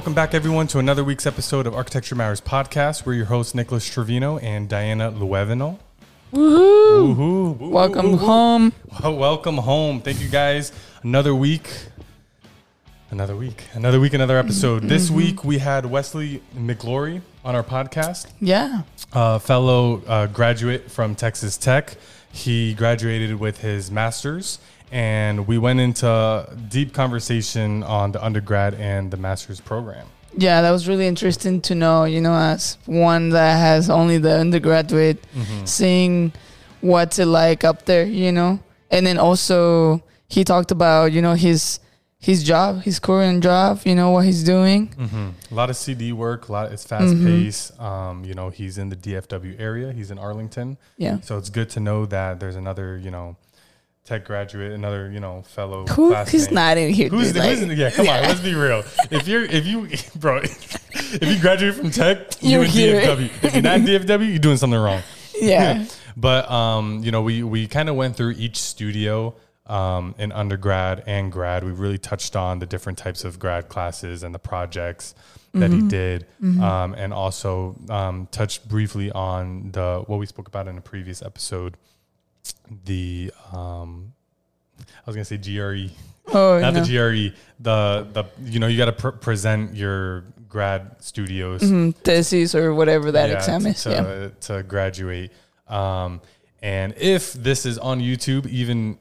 Welcome back, everyone, to another week's episode of Architecture Matters podcast. We're your hosts, Nicholas Trevino and Diana Luevino. Woohoo! Woohoo! Welcome home. Well, welcome home. Thank you, guys. Another week. Another week. Another week, another episode. This week, we had Wesley McGlory on our podcast, Yeah. a fellow uh, graduate from Texas Tech. He graduated with his master's, and we went into deep conversation on the undergrad and the master's program. Yeah, that was really interesting to know, you know, as one that has only the undergraduate, Mm-hmm. seeing what's it like up there, you know? And then also he talked about, you know, his his job, his current job, you know, what he's doing. hmm A lot of CD work. A lot. It's fast paced. Um, you know, he's in the DFW area. He's in Arlington, Yeah. so it's good to know that there's another, you know, tech graduate, another, you know, fellow. Who he's not in here. Who's, dude, like- who's yeah? Come on, let's be real. If you're, if you, bro, if you graduate from tech, you're You're in. DFW. If you're not in DFW, you're doing something wrong. yeah. But um, you know, we we kind of went through each studio um, in undergrad and grad. We really touched on the different types of grad classes and the projects that he did, um, and also um, touched briefly on the what we spoke about in a previous episode. The um, I was gonna say GRE, Oh, not no. the GRE. The the you know you got to pr- present your grad studios Mhm, thesis or whatever that yeah, exam to, is. yeah. to, to graduate. Um, and if this is on YouTube, even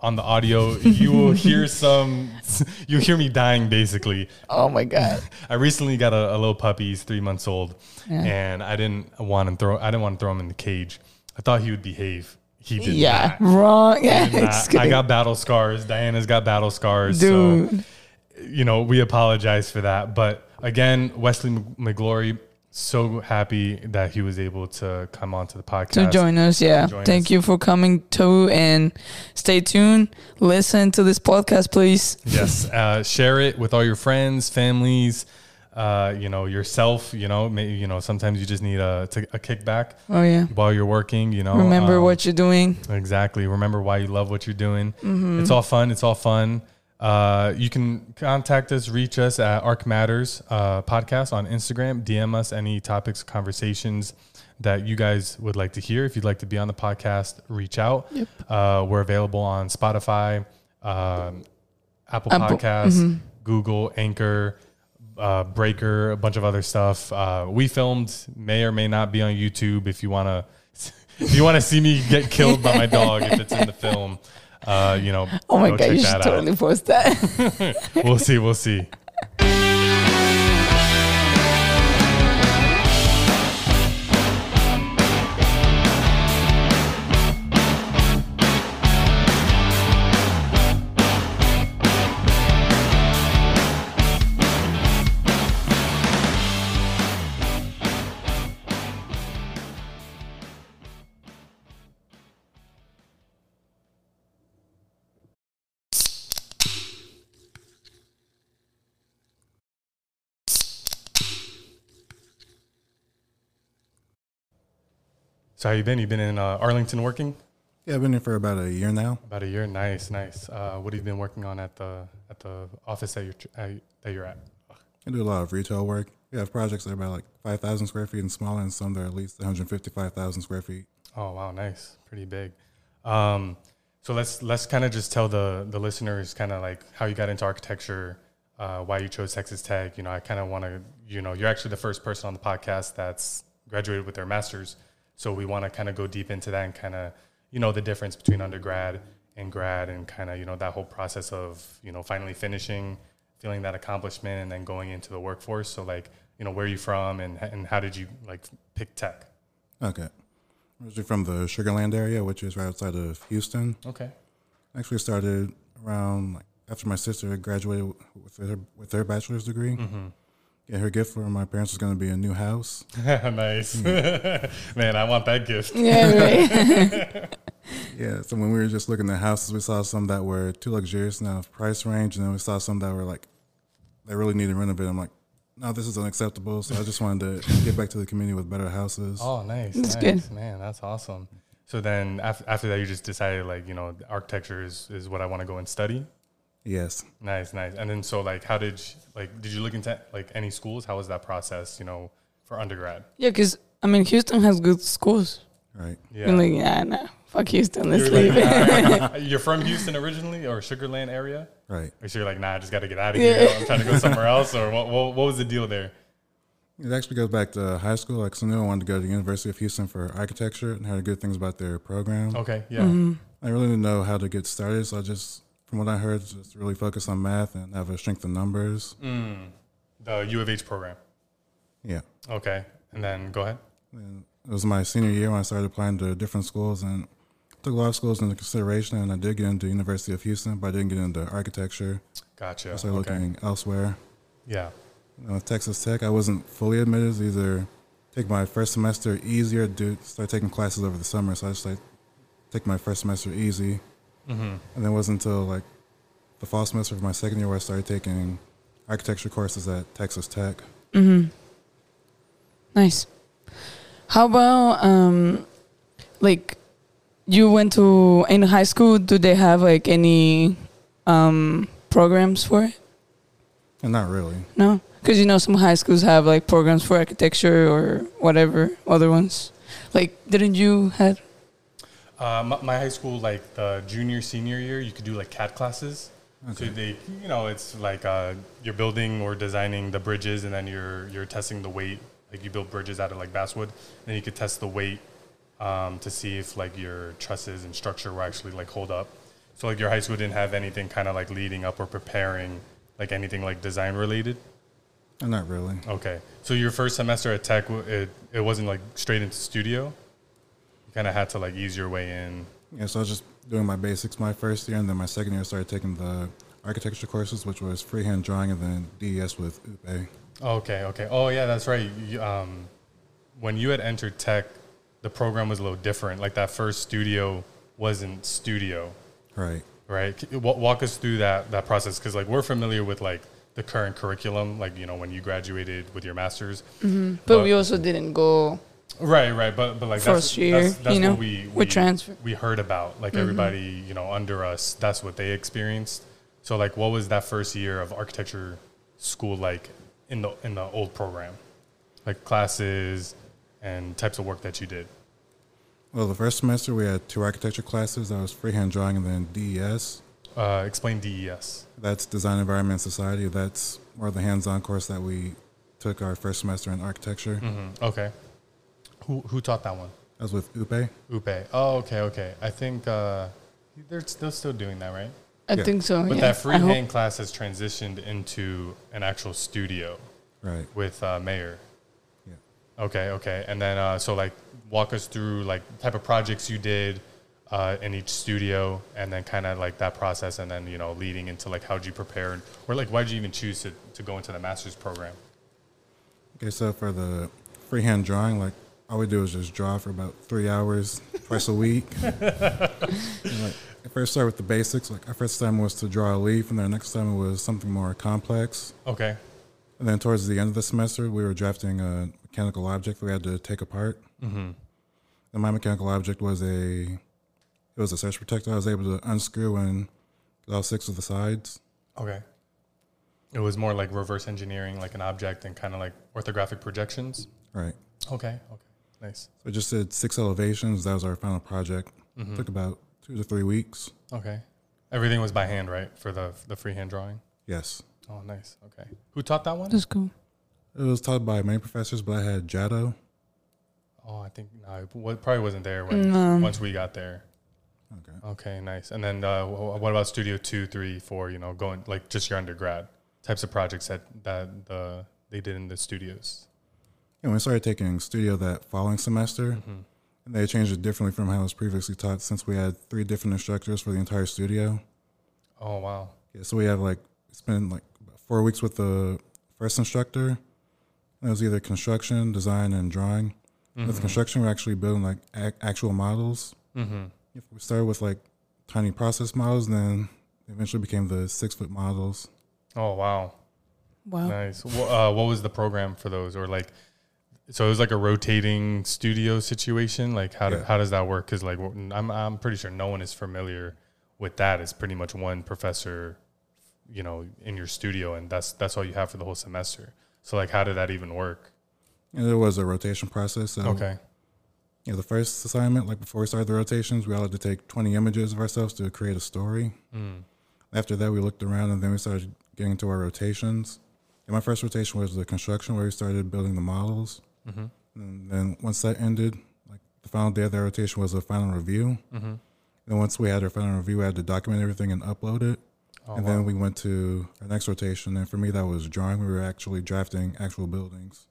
on the audio, you will hear some, you'll hear me dying basically. Oh my God. I recently got a, a little puppy, he's three months old, Yeah. and I didn't want to throw, I didn't want to throw him in the cage. I thought he would behave. He did yeah. not. Wrong. Yeah. He did I got battle scars. Diana's got battle scars. So Dude. you know, we apologize for that. But again, Wesley McGlory, so happy that he was able to come onto the podcast. to join us. Yeah. join Thank us. you for coming too and stay tuned. Listen to this podcast, please. Yes, uh, share it with all your friends, families, uh, you know, yourself. You know, maybe you know sometimes you just need a a kickback Oh yeah. while you're working. You know, Remember Um, what you're doing. Exactly. Remember why you love what you're doing. Mm-hmm. It's all fun. It's all fun. Uh, you can contact us, reach us at Arc Matters uh, podcast on Instagram. DM us any topics, conversations that you guys would like to hear. If you'd like to be on the podcast, reach out. Yep. Uh, we're available on Spotify, um, Apple Apple, Podcasts, Google, Anchor, uh, Breaker, a bunch of other stuff. Uh, we filmed, may or may not be on YouTube. If you want to, if you want to see me get killed by my dog, if it's in the film, uh, you know, Oh my go god, you should totally post that. We'll see. We'll see. So how you been? You been in uh, Arlington working? Yeah, I've been here for about a year now. About a year. Nice, nice. Uh, what have you been working on at the at the office that you're uh, that you're at? I do a lot of retail work. We have projects that are about like 5,000 square feet and smaller, and some that are at least 155,000 square feet. Oh wow, nice, pretty big. Um, so let's let's kind of just tell the the listeners kind of like how you got into architecture, uh, why you chose Texas Tech. You know, I kind of want to, you know, you're actually the first person on the podcast that's graduated with their master's, so we want to kind of go deep into that and kind of, you know, the difference between undergrad and grad, and kind of you know that whole process of you know finally finishing, feeling that accomplishment, and then going into the workforce. So like, you know, where are you from, and and how did you like pick tech? Okay. I'm originally from the Sugar Land area, which is right outside of Houston. Okay. Actually started around like after my sister graduated with her with her bachelor's degree. Mm-hmm. Yeah, her gift for my parents was going to be a new house. nice. Hmm. Man, I want that gift. yeah, right. Yeah, so when we were just looking at houses, we saw some that were too luxurious in our price range, and then we saw some that were like they really needed renovated. I'm like, no, this is unacceptable. So I just wanted to get back to the community with better houses. Oh, nice. That's nice. good. Man, that's awesome. So then after, after that, you just decided like, you know, architecture is, is what I want to go and study. Yes. Nice, nice. And then so like, how did you, like did you look into like any schools? How was that process? You know, for undergrad. Yeah, because I mean, Houston has good schools. Right. Yeah. I'm like, yeah, nah, fuck Houston, let's You're, leave. like, nah, you're from Houston originally, or Sugar Land area? Right. Or so you're like, nah, I just got to get out of here. I'm trying to go somewhere else. Or what, what? What was the deal there? It actually goes back to high school. Like, so I knew I wanted to go to the University of Houston for architecture and heard good things about their program. Okay, yeah. Mm-hmm. I really didn't know how to get started, so I just, from what I heard, just really focus on math and have a strength in numbers. Mm, the U of H program. Yeah. Okay, and then go ahead. And it was my senior year when I started applying to different schools and took a lot of schools into consideration. And I did get into University of Houston, but I didn't get into architecture. Gotcha. I started okay. looking elsewhere. Yeah. You know, Texas Tech, I wasn't fully admitted. Either take my first semester easier, do start taking classes over the summer. So I just like take my first semester easy, Mm-hmm. and it wasn't until like the fall semester of my second year where I started taking architecture courses at Texas Tech. Mm-hmm. Nice. How about um, like you went to in high school? Do they have like any um programs for it? And not really. No, because you know some high schools have like programs for architecture or whatever other ones. Like, didn't you had? Uh, my, my high school, like the junior, senior year, you could do like CAD classes. Okay. So they, you know, it's like uh, you're building or designing the bridges, and then you're you're testing the weight. Like you build bridges out of like basswood, then you could test the weight um, to see if like your trusses and structure were actually like hold up. So like your high school didn't have anything kind of like leading up or preparing like anything like design related. Not really. Okay, so your first semester at Tech, it it wasn't like straight into studio. You kind of had to like ease your way in. Yeah, so I was just doing my basics my first year, and then my second year I started taking the architecture courses, which was freehand drawing and then DES with UPE. Okay, okay. Oh yeah, that's right. You, um, when you had entered Tech, the program was a little different. Like that first studio wasn't studio, Right. right? Walk us through that that process because like we're familiar with like the current curriculum, like you know when you graduated with your masters. But, But- we also didn't go Right, right, but but like first that's, year. that's, that's you know, what we we we, transfer. we heard about. Like everybody, you know, under us, that's what they experienced. So like, what was that first year of architecture school like in the in the old program, like classes and types of work that you did? Well, the first semester we had two architecture classes. That was freehand drawing and then DES. Uh, explain DES. That's Design Environment Society. That's more of the hands-on course that we took our first semester in architecture. hmm Okay. Who who taught that one? That was with UPE. Upe. Oh, okay, okay. I think uh, they're still still doing that, right? I Yeah. think so. But yeah. that I hope- freehand class has transitioned into an actual studio. Right. with uh, Mayor. Yeah. Okay, okay, and then uh, so like walk us through like type of projects you did uh, in each studio, and then kind of like that process, and then you know leading into like how did you prepare, and, or like why did you even choose to, to go into the master's program? Okay, so for the freehand drawing, like all we do is just draw for about three hours twice a week. like, I first started with the basics. Like our first time was to draw a leaf, and then the next time it was something more complex. Okay, And then towards the end of the semester, we were drafting a mechanical object that we had to take apart. mm-hmm. And my mechanical object was a it was a surge protector. I was able to unscrew and get all six of the sides. okay. It was more like reverse engineering, like an object, and kind of like orthographic projections. Right. Okay, okay, nice. So I just did six elevations. That was our final project. Mhm. Took about two to three weeks. Okay, everything was by hand, right, for the the freehand drawing. Yes. Oh, nice. Okay, who taught that one? That's cool. It was taught by many professors, but I had Jado. Oh, I think no, it probably wasn't there when No. once we got there. Okay. Okay, nice. And then uh, what about Studio Two, Three, Four? You know, going like just your undergrad types of projects that that the they did in the studios. And we started taking studio that following semester, Mm-hmm. and they changed it differently from how it was previously taught since we had three different instructors for the entire studio. Oh wow. Yeah, so we have like spent like four weeks with the first instructor. And it was either construction, design, and drawing. With construction, we're actually building like ac- actual models. Mm-hmm. If we started with like tiny process models, then eventually became the six foot models. Oh wow. Wow. Nice. Wh- uh, what was the program for those, or like? So it was like a rotating studio situation. Like how do, Yeah. how does that work? Because like I'm I'm pretty sure no one is familiar with that. It's pretty much one professor you know, in your studio, and that's that's all you have for the whole semester. So like, how did that even work? And there was a rotation process. So Okay. Yeah, the first assignment, like before we started the rotations, we all had to take 20 images of ourselves to create a story. Mm. After that, we looked around and then we started getting into our rotations. And my first rotation was the construction where we started building the models. Mm-hmm. And then once that ended, like the final day of the rotation was a final review. Mm-hmm. And once we had our final review, we had to document everything and upload it. Oh, and wow. then we went to our next rotation. And for me, that was drawing. We were actually drafting actual buildings.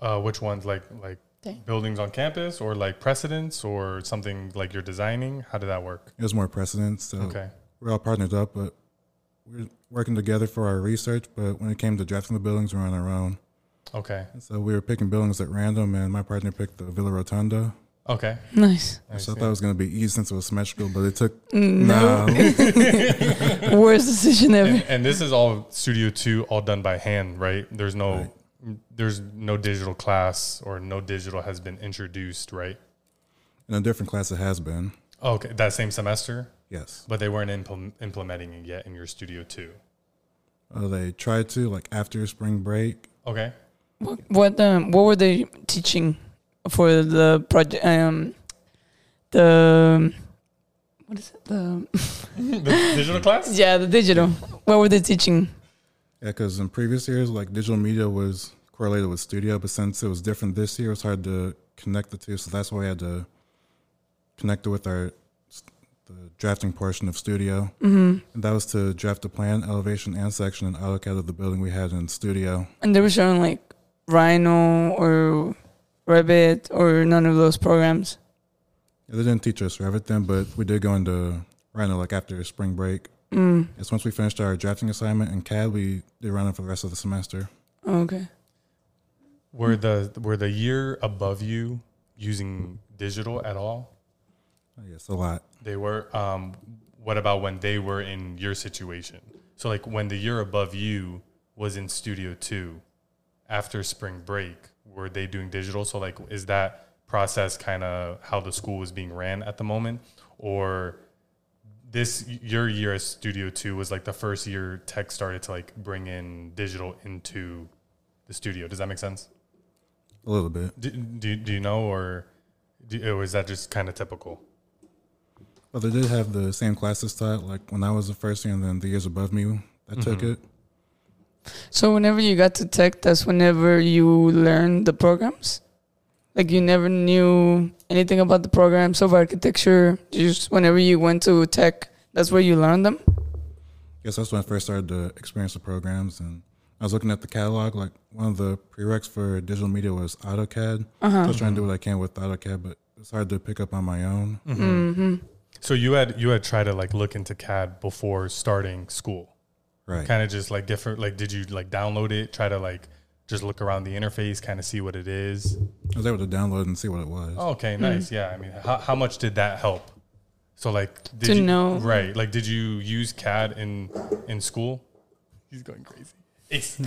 uh, which ones like like Dang. buildings on campus or like precedents or something like you're designing? How did that work? It was more precedence. So Okay. we're all partnered up, but we're working together for our research. But when it came to drafting the buildings, we're on our own. Okay. So we were picking buildings at random, and my partner picked the Villa Rotunda. Okay. Nice. I so I see. thought it was going to be easy since it was symmetrical, but it took No. nah, Worst decision ever. and, and this is all Studio Two, all done by hand, right? There's no, Right. there's no digital class or no digital has been introduced, right? in a different class it has been. Okay, that same semester, Yes, but they weren't impl- implementing it yet in your Studio Two. uh, they tried to like after spring break. Okay. What what, um, what were they teaching for the project? Um, the what is it? The the digital class. yeah, the digital. What were they teaching? Yeah, because in previous years, like digital media was correlated with studio, but since it was different this year, it was hard to connect the two. So that's why we had to connect it with our the drafting portion of studio. hmm And that was to draft a plan, elevation, and section in AutoCAD of the building we had in studio. And they were showing like Rhino or Revit or none of those programs. Yeah, they didn't teach us Revit then, but we did go into Rhino like after spring break. Mm. Yes, once we finished our drafting assignment in CAD, we did Rhino for the rest of the semester. Okay. Were the were the year above you using digital at all? Oh, yes, a lot. They were. Um, what about when they were in your situation? So, like when the year above you was in Studio Two, after spring break, were they doing digital? So, like, is that process kind of how the school was being ran at the moment, or this your year as Studio Two was like the first year tech started to like bring in digital into the studio? Does that make sense? A little bit. Do, do, do you know, or, do, or is that just kind of typical? well they did have the same classes taught, like when I was the first year and then the years above me that took Mhm. it. So whenever you got to tech, that's whenever you learned the programs. Like you never knew anything about the programs of architecture. Just whenever you went to tech, that's where you learned them. Yes, that's when I first started to experience the programs. And I was looking at the catalog, like one of the prereqs for digital media was AutoCAD. Uh So I huh. was trying to do what I can with AutoCAD, but it's hard to pick up on my own. Mm-hmm. So you had you had tried to like look into CAD before starting school, Right. kind of just like different. Like, did you like download it? Try to like just look around the interface, kind of see what it is. I was able to download and see what it was. Oh, okay, nice. Yeah, I mean, how how much did that help? So like, did To you, know. right? Like, did you use CAD in in school? He's going crazy. Ace. Come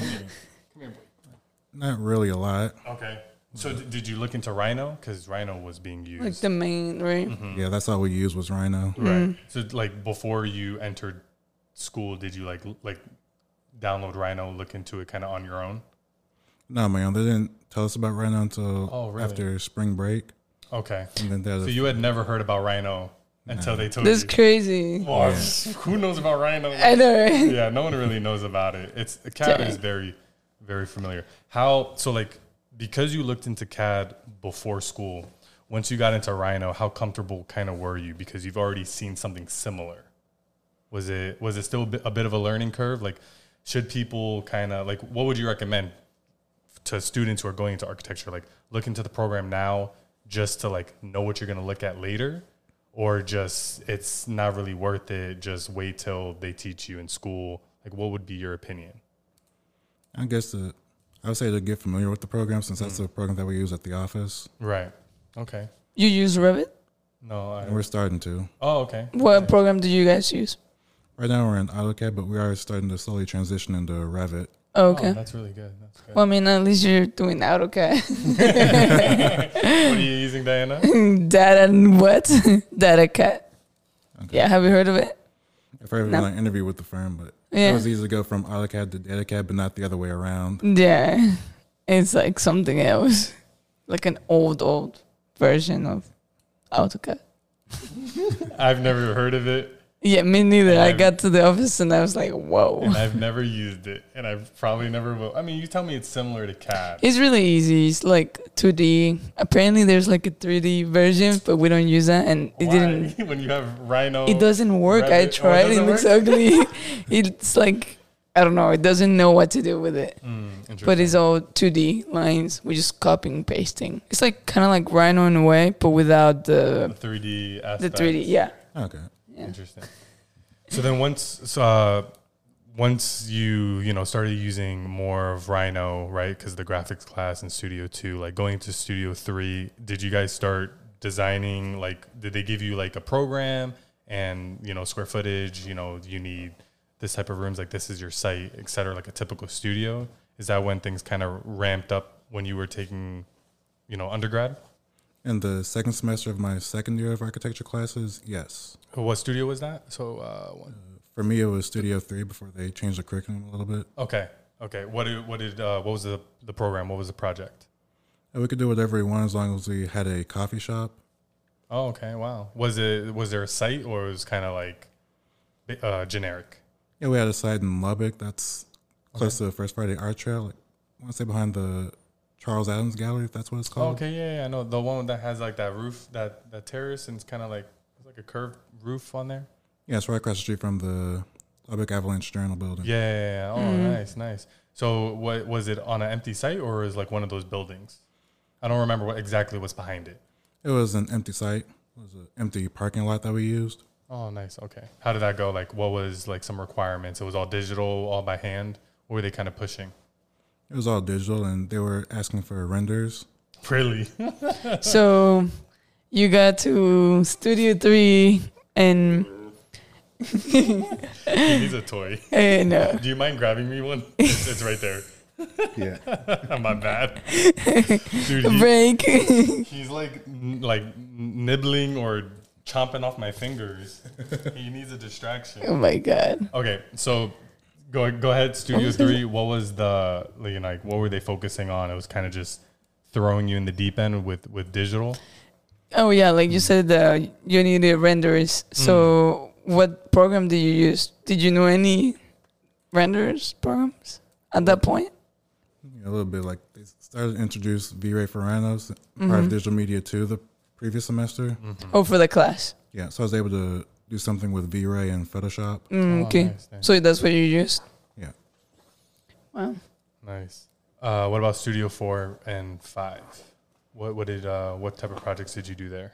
here, boy. Not really a lot. Okay. So d- did you look into Rhino? Because Rhino was being used. Like the main, right? Mhm. Yeah, that's all we used was Rhino. Right. So like before you entered school, did you like like download Rhino, look into it kind of on your own? No, man, they didn't tell us about Rhino until Oh, really? after spring break. Okay. And then So you had never heard about Rhino until No. they told That's you. This is crazy. Well, who knows about Rhino? I know, right? yeah, no one really knows about it. It's CAD Dang. is very, very familiar. How so? Like because you looked into CAD before school, once you got into Rhino, how comfortable kind of were you? Because you've already seen something similar. Was it was it still a bit, a bit of a learning curve? Like, should people kind of like what would you recommend to students who are going into architecture? Like, look into the program now just to like know what you're going to look at later, or just it's not really worth it. Just wait till they teach you in school. Like, what would be your opinion? I guess the, I would say to get familiar with the program since Mm. that's the program that we use at the office. Right. Okay. You use Revit? No. I, And we're starting to. oh, okay. What program do you guys use? Right now we're in AutoCAD, but we are starting to slowly transition into Revit. Oh, Oh, okay. that's really good. That's good. well, I mean, at least you're doing AutoCAD. what are you using, Diana? Data and what? DataCAD. Okay. Yeah, have you heard of it? I've heard of No. an interview with the firm, but It was easy to go from AutoCAD to DataCAD, but not the other way around. Yeah. It's like something else. Like an old, old version of AutoCAD. I've never heard of it, Yeah, me neither. I I've- got to the office and I was like, whoa. and I've never used it, and I probably never will. I mean, you tell me it's similar to CAD. It's really easy. It's like 2D. Apparently, there's like a 3D version, but we don't use that, and it Why? didn't. when you have Rhino. It doesn't work. I Revit- oh, it tried. it doesn't looks work? ugly. it's like I don't know. It doesn't know what to do with it. Mm, But it's all 2D lines. We're just copying pasting. It's like kind of like Rhino in a way, but without the the 3D aspect. the 3D. Yeah. Okay. Interesting. So then once uh, once you you know started using more of Rhino, right? Because the graphics class in Studio Two, like going to Studio Three, did you guys start designing? Like, did they give you like a program and you know square footage? You know, you need this type of rooms, like this is your site, et cetera, like a typical studio. Is that when things kind of ramped up when you were taking, you know, undergrad? In the second semester of my second year of architecture classes, yes. What studio was that? So, uh, one- For me, it was Studio Three before they changed the curriculum a little bit. Okay. Okay. What did what did uh, what was the the program? What was the project? And we could do whatever we want as long as we had a coffee shop. Oh, okay. Wow. Was it was there a site or it was kind of like uh, generic? Yeah, we had a site in Lubbock that's close to the First Friday Art Trail. Like, I want to say behind the Charles Adams Gallery, if that's what it's called. okay. Yeah, yeah. I know the one that has like that roof, that that terrace, and it's kind of like it's like a curved roof on there. Yeah, it's right across the street from the Lubbock Avalanche Journal building. Yeah. yeah, yeah. Oh, Mhm. nice, nice. So, what was it on an empty site or is like one of those buildings? I don't remember what exactly was behind it. It was an empty site. It was an empty parking lot that we used. Oh, nice. Okay. How did that go? Like, what was like some requirements? It was all digital, all by hand. What were they kind of pushing? It was all digital, and they were asking for renders. Really? So you got to Studio Three and he needs a toy. uh, no. Do you mind grabbing me one? It's, it's right there. Yeah. My bad, dude. He, break. he's like like nibbling or chomping off my fingers. he needs a distraction. oh my god. Okay, so go go ahead. Studio Three. What was the you like? What were they focusing on? It was kind of just throwing you in the deep end with with digital. Oh yeah, like you said, uh, you needed renders. So what program did you use? Did you know any renders programs at that point? Yeah, a little bit like they started to introduce V-Ray for Rhinos, part of Mhm. digital media too, the previous semester. Oh, for the class. Yeah, so I was able to do something with V-Ray and Photoshop. Mm, Oh, okay. nice, nice. So that's what you used. Yeah. Wow. Nice. Uh, what about Studio Four and Five? What what did uh, what type of projects did you do there?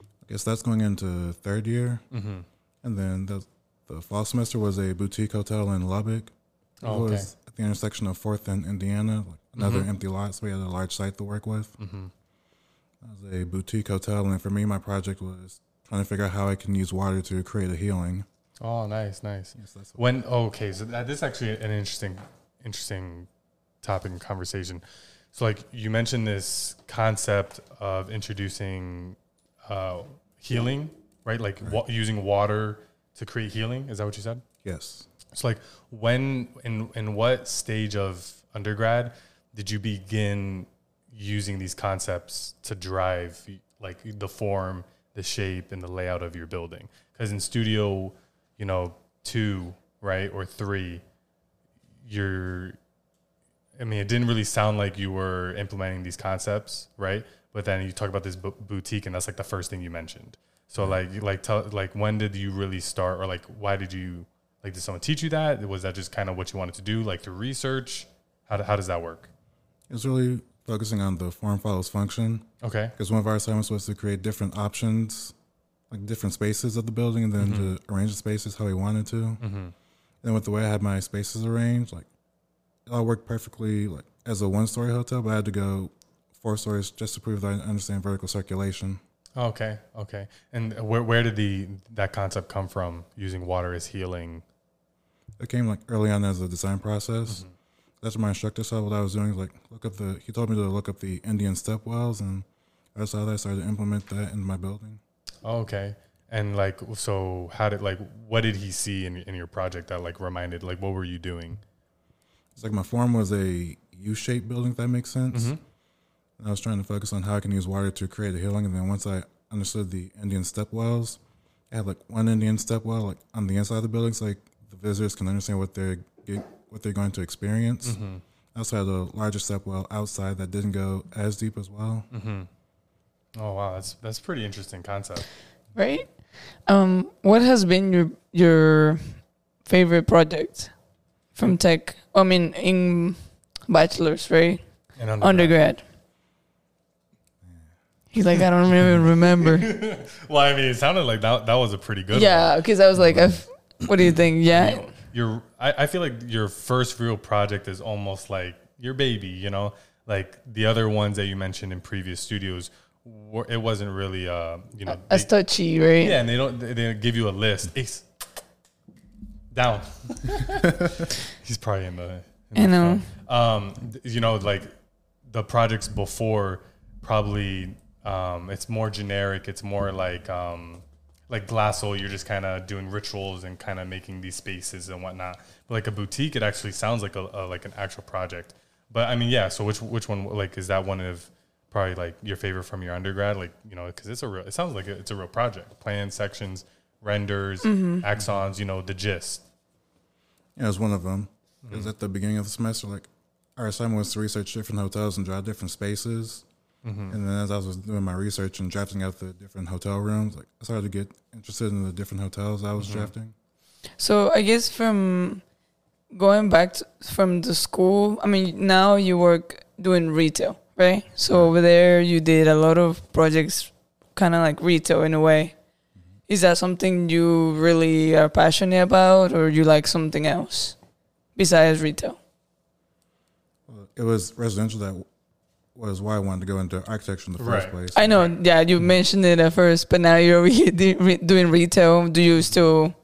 I guess that's going into third year. Mm-hmm. And then the, the fall semester was a boutique hotel in Lubbock. It Oh, okay. was at the intersection of Fourth and Indiana, like another Mhm. empty lot. So we had a large site to work with. Mm-hmm. It was a boutique hotel, and for me, my project was trying to figure out how I can use water to create a healing. Oh, nice, nice. Yes, that's When okay, so that, this is actually an interesting, interesting topic and conversation. So, like you mentioned, this concept of introducing uh, healing, right? Like wa- using water to create healing. Is that what you said? yes. So, like, when in in what stage of undergrad did you begin using these concepts to drive like the form, the shape, and the layout of your building? Because in studio, you know, two, right, or three, you're. I mean, it didn't really sound like you were implementing these concepts, right? But then you talk about this boutique, and that's like the first thing you mentioned. So, mm-hmm. like, like, tell, like, when did you really start, or like, why did you like, did someone teach you that? Was that just kind of what you wanted to do, like through research? How, do- how does that work? It's really focusing on the form follows function Okay. because one of our assignments was to create different options, like different spaces of the building, and then Mhm. to arrange the spaces how we wanted to. Mm-hmm. Then with the way I had my spaces arranged, like it all worked perfectly, like as a one-story hotel, but I had to go four stories just to prove that I understand vertical circulation. Okay. Okay. And where, where did the that concept come from? Using water as healing. It came like early on as a design Mm-hmm. That's what my instructor saw. What I was doing like look up the. He told me to look up the Indian step wells, and I saw that I started to implement that in my building. Oh, okay. And like, so how did like, what did he see in, in your project that like reminded, like, what were you doing? It's like my form was a U-shaped building, if that makes sense. Mm-hmm. And I was trying to focus on how I can use water to create a healing. And then once I understood the Indian step wells, I had like one Indian step well like on the inside of the building, so like the visitors can understand what they're what they're going to experience. I also had a larger step well outside that didn't go as deep as well. Oh wow, that's that's pretty interesting concept. right? Um, what has been your your favorite project from tech? I mean, in bachelor's, right? And Undergrad. He's like, I don't even remember. Well, I mean, it sounded like that that was a pretty good. yeah, because I was like, I've, what do you think? Yeah. Your, I, I feel like your first real project is almost like your baby. You know, like the other ones that you mentioned in previous studios, were, it wasn't really, uh, you know, As they- touchy, right? yeah, and they don't they, they give you a list. Ace down. He's probably in the. In I the know. Um, you know, like the projects before, probably um, it's more generic. It's more like um, like Glassol. You're just kind of doing rituals and kind of making these spaces and whatnot. But like a boutique, it actually sounds like a, a like an actual project. But I mean, yeah. So which which one like is that one of probably like your favorite from your undergrad? Like you know, because it's a real. It sounds like it's a real project. Plan sections, renders, mm-hmm. axons. You know, the gist. Yeah, it was one of them. It was mm-hmm. at the beginning of the semester. Like our assignment was to research different hotels and draw different spaces. Mm-hmm. And then as I was doing my research and drafting out the different hotel rooms, like I started to get interested in the different hotels I was mm-hmm. drafting. So I guess from going back to, from the school, I mean, now you work doing retail, right? So over there, you did a lot of projects, kind of like retail in a way. Mm-hmm. Is that something you really are passionate about, or you like something else besides retail? It was residential that was why I wanted to go into architecture in the first Right. place. I know, yeah, you mentioned it at first, but now you're over here re- doing retail. Do you still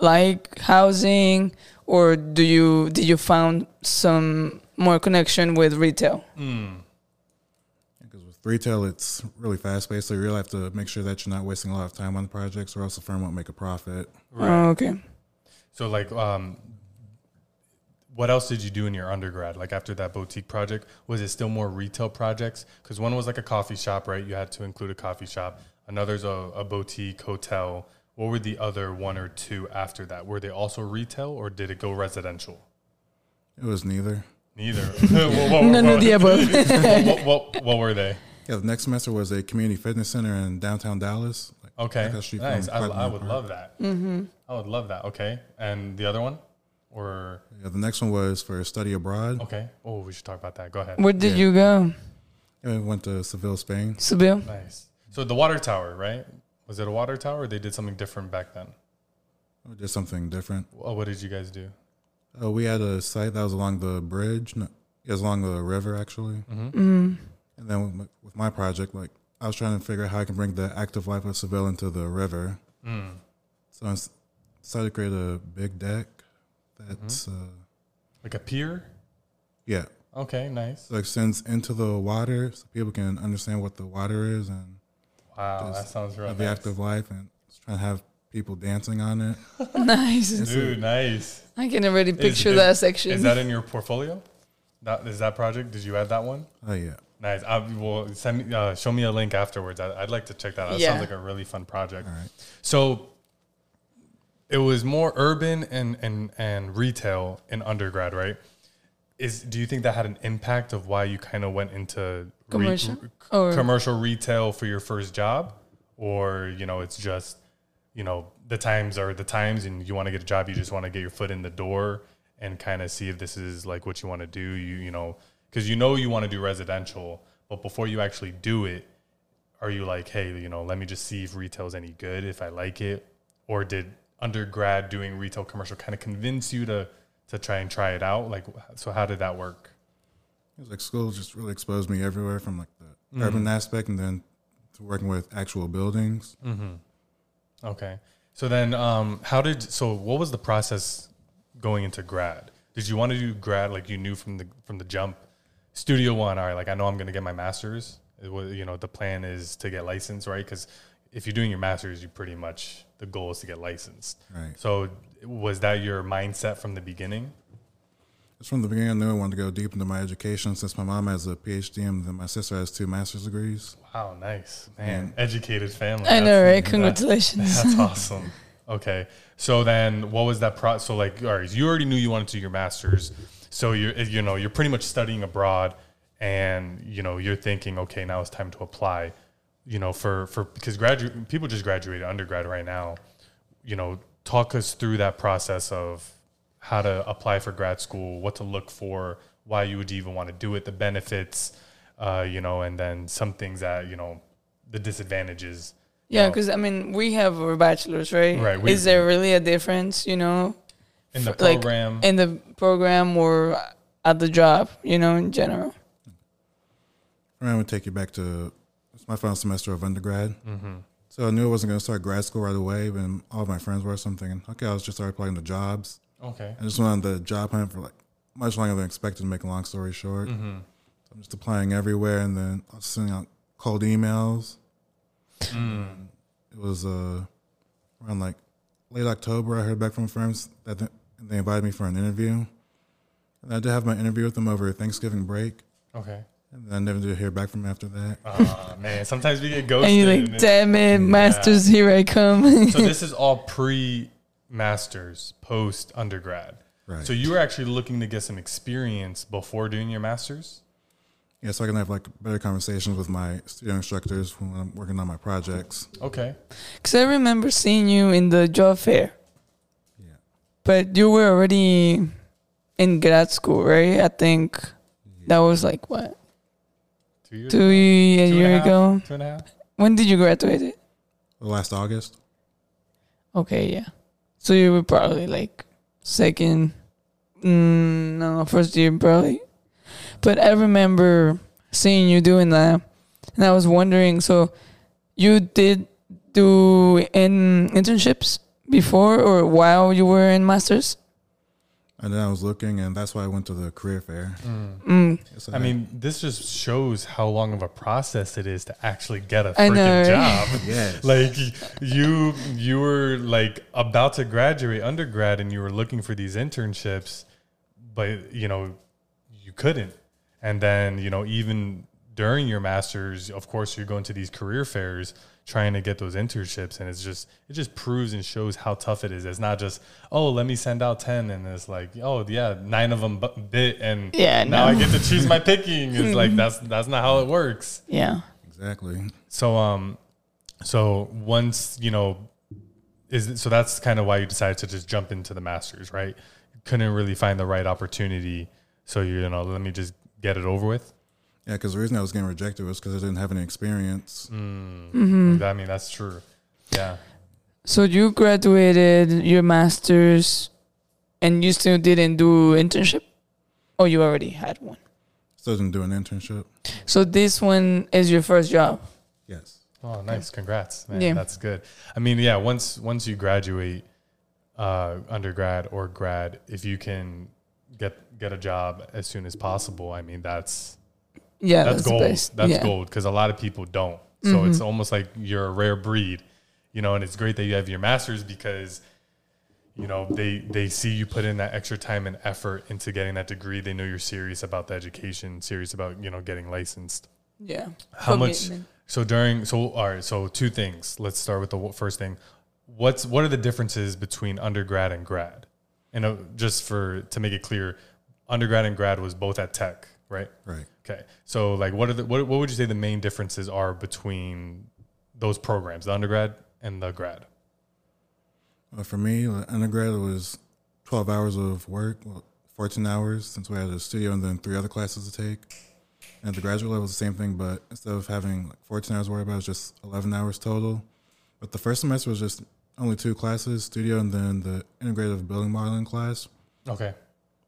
like housing, or do you did you found some more connection with retail? Because with retail, it's really fast paced, so you really have to make sure that you're not wasting a lot of time on the projects, or else the firm won't make a profit. Oh, okay. So like, um, what else did you do in your undergrad? Like after that boutique project, was it still more retail projects? Because one was like a coffee shop, right? You had to include a coffee shop. Another's a, a boutique hotel. What were the other one or two after that? Were they also retail or did it go residential? It was neither. Neither. What- what- None what- of the above. what, what, what were they? Yeah, the next semester was a community fitness center in downtown Dallas. Like, Okay, across the street from nice. I, I would Park. love that. Mm-hmm. I would love that. Okay, and the other one, or Yeah, the next one was for study abroad. okay. Oh, we should talk about that. Go ahead. Where did Yeah. you go, And we went to Seville, Spain. Seville. Nice. So the water tower, right? Was it a water tower? or They did something different back then. We did something different. Oh, what did you guys do? Uh, we had a site that was along the bridge. No, it was along the river, actually. Mm. And then with my, with my project, like I was trying to figure out how I can bring the active life of Seville into the river. Mm. So I decided to create a big deck that's, uh, Like a pier? yeah, Okay, nice. so it extends into the water so people can understand what the water is and Wow, that sounds real have the nice. active life and just trying to have people dancing on it. nice. Dude, nice. I can already picture is- that section. Is that in your portfolio? That is that project? Did you add that one? Oh yeah. Nice. I will send me, uh, show me a link afterwards. I, I'd like to check that out. That Yeah. sounds like a really fun project. All right. So it was more urban and, and, and retail in undergrad, right? Is do you think that had an impact of why you kind of went into Commercial? Or- commercial retail for your first job, or you know it's just you know the times are the times, and you want to get a job, you just want to get your foot in the door and kind of see if this is like what you want to do. You you know because you know you want to do residential, but before you actually do it, are you like, hey, you know, let me just see if retail is any good, if I like it, or did undergrad doing retail commercial kind of convince you to to try and try it out? Like, so how did that work? It was like school just really exposed me everywhere from like the Mm-hmm. urban aspect and then to working with actual buildings. Okay, so then, um, how did so? What was the process going into grad? Did you want to do grad like you knew from the from the jump? Studio one, all right. Like I know I'm going to get my master's. It was, you know, the plan is to get licensed, right? Because if you're doing your master's, you pretty much the goal is to get licensed. Right. So was that your mindset from the beginning? Just from the beginning, I knew I wanted to go deep into my education since my mom has a PhD and my sister has two master's degrees. Wow, nice man, educated family. I know, That's- right? that- Congratulations. That's awesome. Okay, so then what was that pro? So like, all right, you already knew you wanted to do your master's, so you're eh, you know you're pretty much studying abroad, and you know you're thinking, okay, now it's time to apply. You know, for for because graduate people just graduated undergrad right now. You know, talk us through that process of how to apply for grad school, what to look for, why you would even want to do it, the benefits, uh, you know, and then some things that you know, the disadvantages. Yeah, because I mean, we have our bachelors, right? Right, we- Is there really a difference, you know, in the f- like, program. in the program or at the job, you know, in general? I would take you back to it's my final semester of undergrad. mm-hmm. So I knew I wasn't going to start grad school right away, but all of my friends were. So I'm thinking, okay, I was just start applying to jobs. Okay. I just went on the job hunt for like much longer than expected. To make a long story short, Mm-hmm. so I'm just applying everywhere, and then I was sending out cold emails. Mm. It was uh, around like late October. I heard back from firms that they, they invited me for an interview, and I did have my interview with them over Thanksgiving break, Okay. And I never did hear back from after that. Ah man, sometimes we get ghosted. And you're like, damn it, masters, here I come. so this is all pre masters, post undergrad. Right. So you were actually looking to get some experience before doing your masters. Yeah, so I can have like better conversations with my student instructors when I'm working on my projects. Okay. Because I remember seeing you in the job fair, Yeah. but you were already in grad school, right? I think that was like what Two years. two a Two and a year half? ago. Two and a half. When did you graduate? Last August. Okay, yeah. So you were probably like second, mm, no, first year probably. But I remember seeing you doing that, and I was wondering. So you did do in internships before or while you were in masters? And then I was looking, and that's why I went to the career fair. Mm. So I mean, this just shows how long of a process it is to actually get a freaking job. yes. like you you were like about to graduate undergrad and you were looking for these internships but you know you couldn't and then you know even during your masters of course you're going to these career fairs trying to get those internships and it's just it just proves and shows how tough it is it's not just oh let me send out 10 and it's like oh yeah nine of them bu- bit and Yeah, now no. i get to choose my picking it's like that's that's not how it works Yeah. exactly. so um, so once you know, is so that's kind of why you decided to just jump into the masters, right? Couldn't really find the right opportunity, so you know, let me just get it over with. Yeah, because the reason I was getting rejected was because I didn't have any experience. Mm. I mean, that's true. Yeah. So you graduated your masters, and you still didn't do internship, or you already had one. Still didn't do an internship. So this one is your first job. Yes. Oh, nice. Congrats, man. Yeah. That's good. I mean, yeah. Once once you graduate, uh, undergrad or grad, if you can get get a job as soon as possible, I mean, that's Yeah, that's, that's, gold. best. That's yeah. gold because a lot of people don't. So Mhm. it's almost like you're a rare breed, you know. And it's great that you have your masters because, you know, they they see you put in that extra time and effort into getting that degree. They know you're serious about the education, serious about you know getting licensed. Yeah. How much? Commitment. So during so all right. So two things. Let's start with the first thing. What's what are the differences between undergrad and grad? And uh, just for to make it clear, undergrad and grad was both at Tech, right? Right. Okay. So like what are the what, what would you say the main differences are between those programs, the undergrad and the grad? Well, for me, the undergrad was 12 hours of work, well, 14 hours since we had a studio and then three other classes to take. And at the graduate level, it's the same thing, but instead of having like 14 hours to worry about, it's just 11 hours total. But the first semester was just only two classes, studio and then the integrative building modeling class. Okay.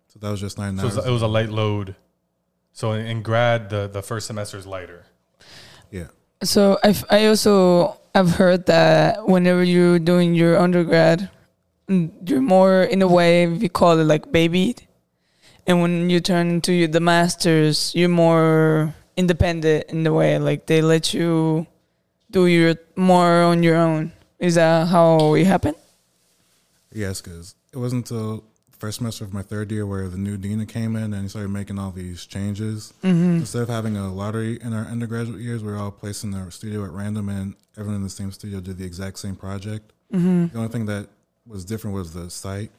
So that was just nine So was, hours. it was a light load. So in, in grad the the first semester is lighter. yeah. So I've, I also have heard that whenever you're doing your undergrad, mm, you're more in a way we call it like babied, and when you turn into your, the masters, you're more independent in the way like they let you do your more on your own. Is that how it happened? Yes, because it wasn't until first semester of my third year where the new dean came in and he started making all these changes. Mm-hmm. Instead of having a lottery in our undergraduate years, we were all placed in the studio at random and everyone in the same studio did the exact same project. Mm-hmm. The only thing that was different was the site.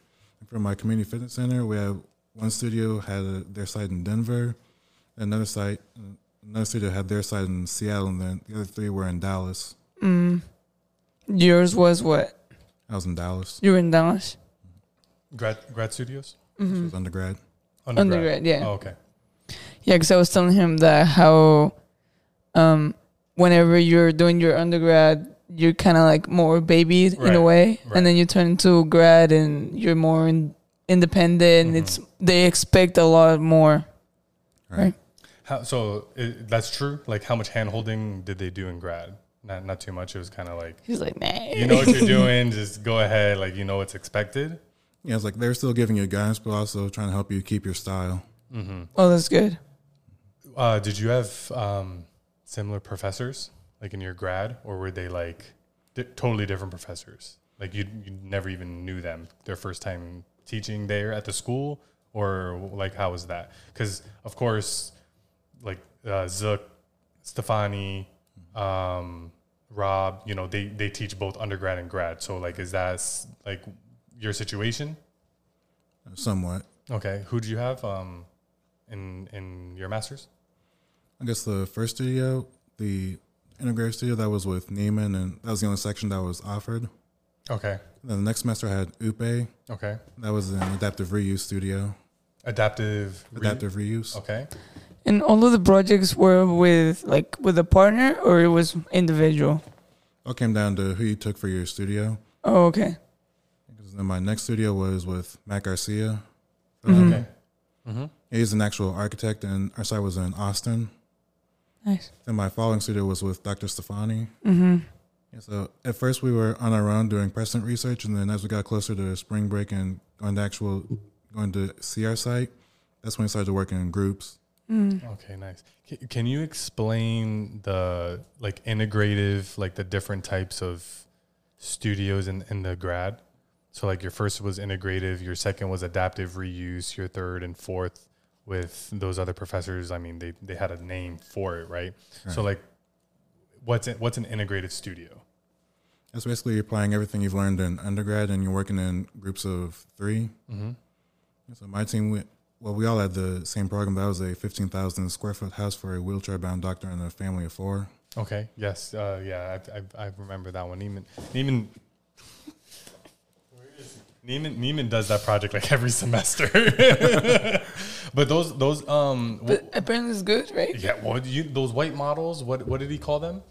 For my community fitness center, we have one studio had a, their site in Denver, another site, another studio had their site in Seattle, and then the other three were in Dallas. Mm. Yours was what? I was in Dallas. You were in Dallas. Grad grad studios. which Mm-hmm. was undergrad. Undergrad, yeah. Oh, okay. Yeah, because I was telling him that how, um, whenever you're doing your undergrad, you're kind of like more babied in a way, right. and then you turn into grad and you're more in, independent. Mhm. It's they expect a lot more. Right. Right. How, so i that's true. Like, how much hand holding did they do in grad? Not not too much. It was kind of like He's like, nah. you know what you're doing. Just go ahead. Like you know what's expected. Yeah, it's like they're still giving you guidance, but also trying to help you keep your style. Mm-hmm. oh, that's good. Uh, did you have um, similar professors like in your grad, or were they like di- totally different professors? Like you you never even knew them their first time teaching there at the school, or like how was that? Because of course, like uh, Zook, Stefani, um, Rob, you know they they teach both undergrad and grad. So like, is that like your situation? Somewhat. Okay, who do you have um, in in your masters? I guess the first studio, the integrated studio, that was with Neiman, and that was the only section that was offered. Okay, Then the next semester I had Upe. okay. That was an adaptive reuse studio. Adaptive. re- Adaptive reuse. Okay. And all of the projects were with like with a partner, or it was individual. All came down to who you took for your studio. Oh, okay. Because then my next studio was with Matt Garcia. Mhm. Okay. Mm-hmm. He's an actual architect, and our site was in Austin. Nice. Then my following studio was with Dr. Stefani. Mm-hmm. Yeah, so at first we were on our own doing precedent research, and then as we got closer to spring break and going to actual going to see our site, that's when we started working in groups. Mm. Okay. Nice. Ca- Can you explain the like integrative, like the different types of studios in in the grad? So like your first was integrative, your second was adaptive reuse, your third and fourth with those other professors. I mean, they they had a name for it, right? So like, what's it, what's an integrative studio? That's basically applying everything you've learned in undergrad, and you're working in groups of 3 Mm-hmm. So my team went. Well, we all had the same program. That was a 15,000 square foot house for a wheelchair bound doctor and a family of four. Okay. Yes. Uh, yeah. I, I, I remember that one. Neiman. Neiman. Neiman, Neiman does that project like every semester. but those those um But apparently it's good, right? yeah what you those white models what what did he call them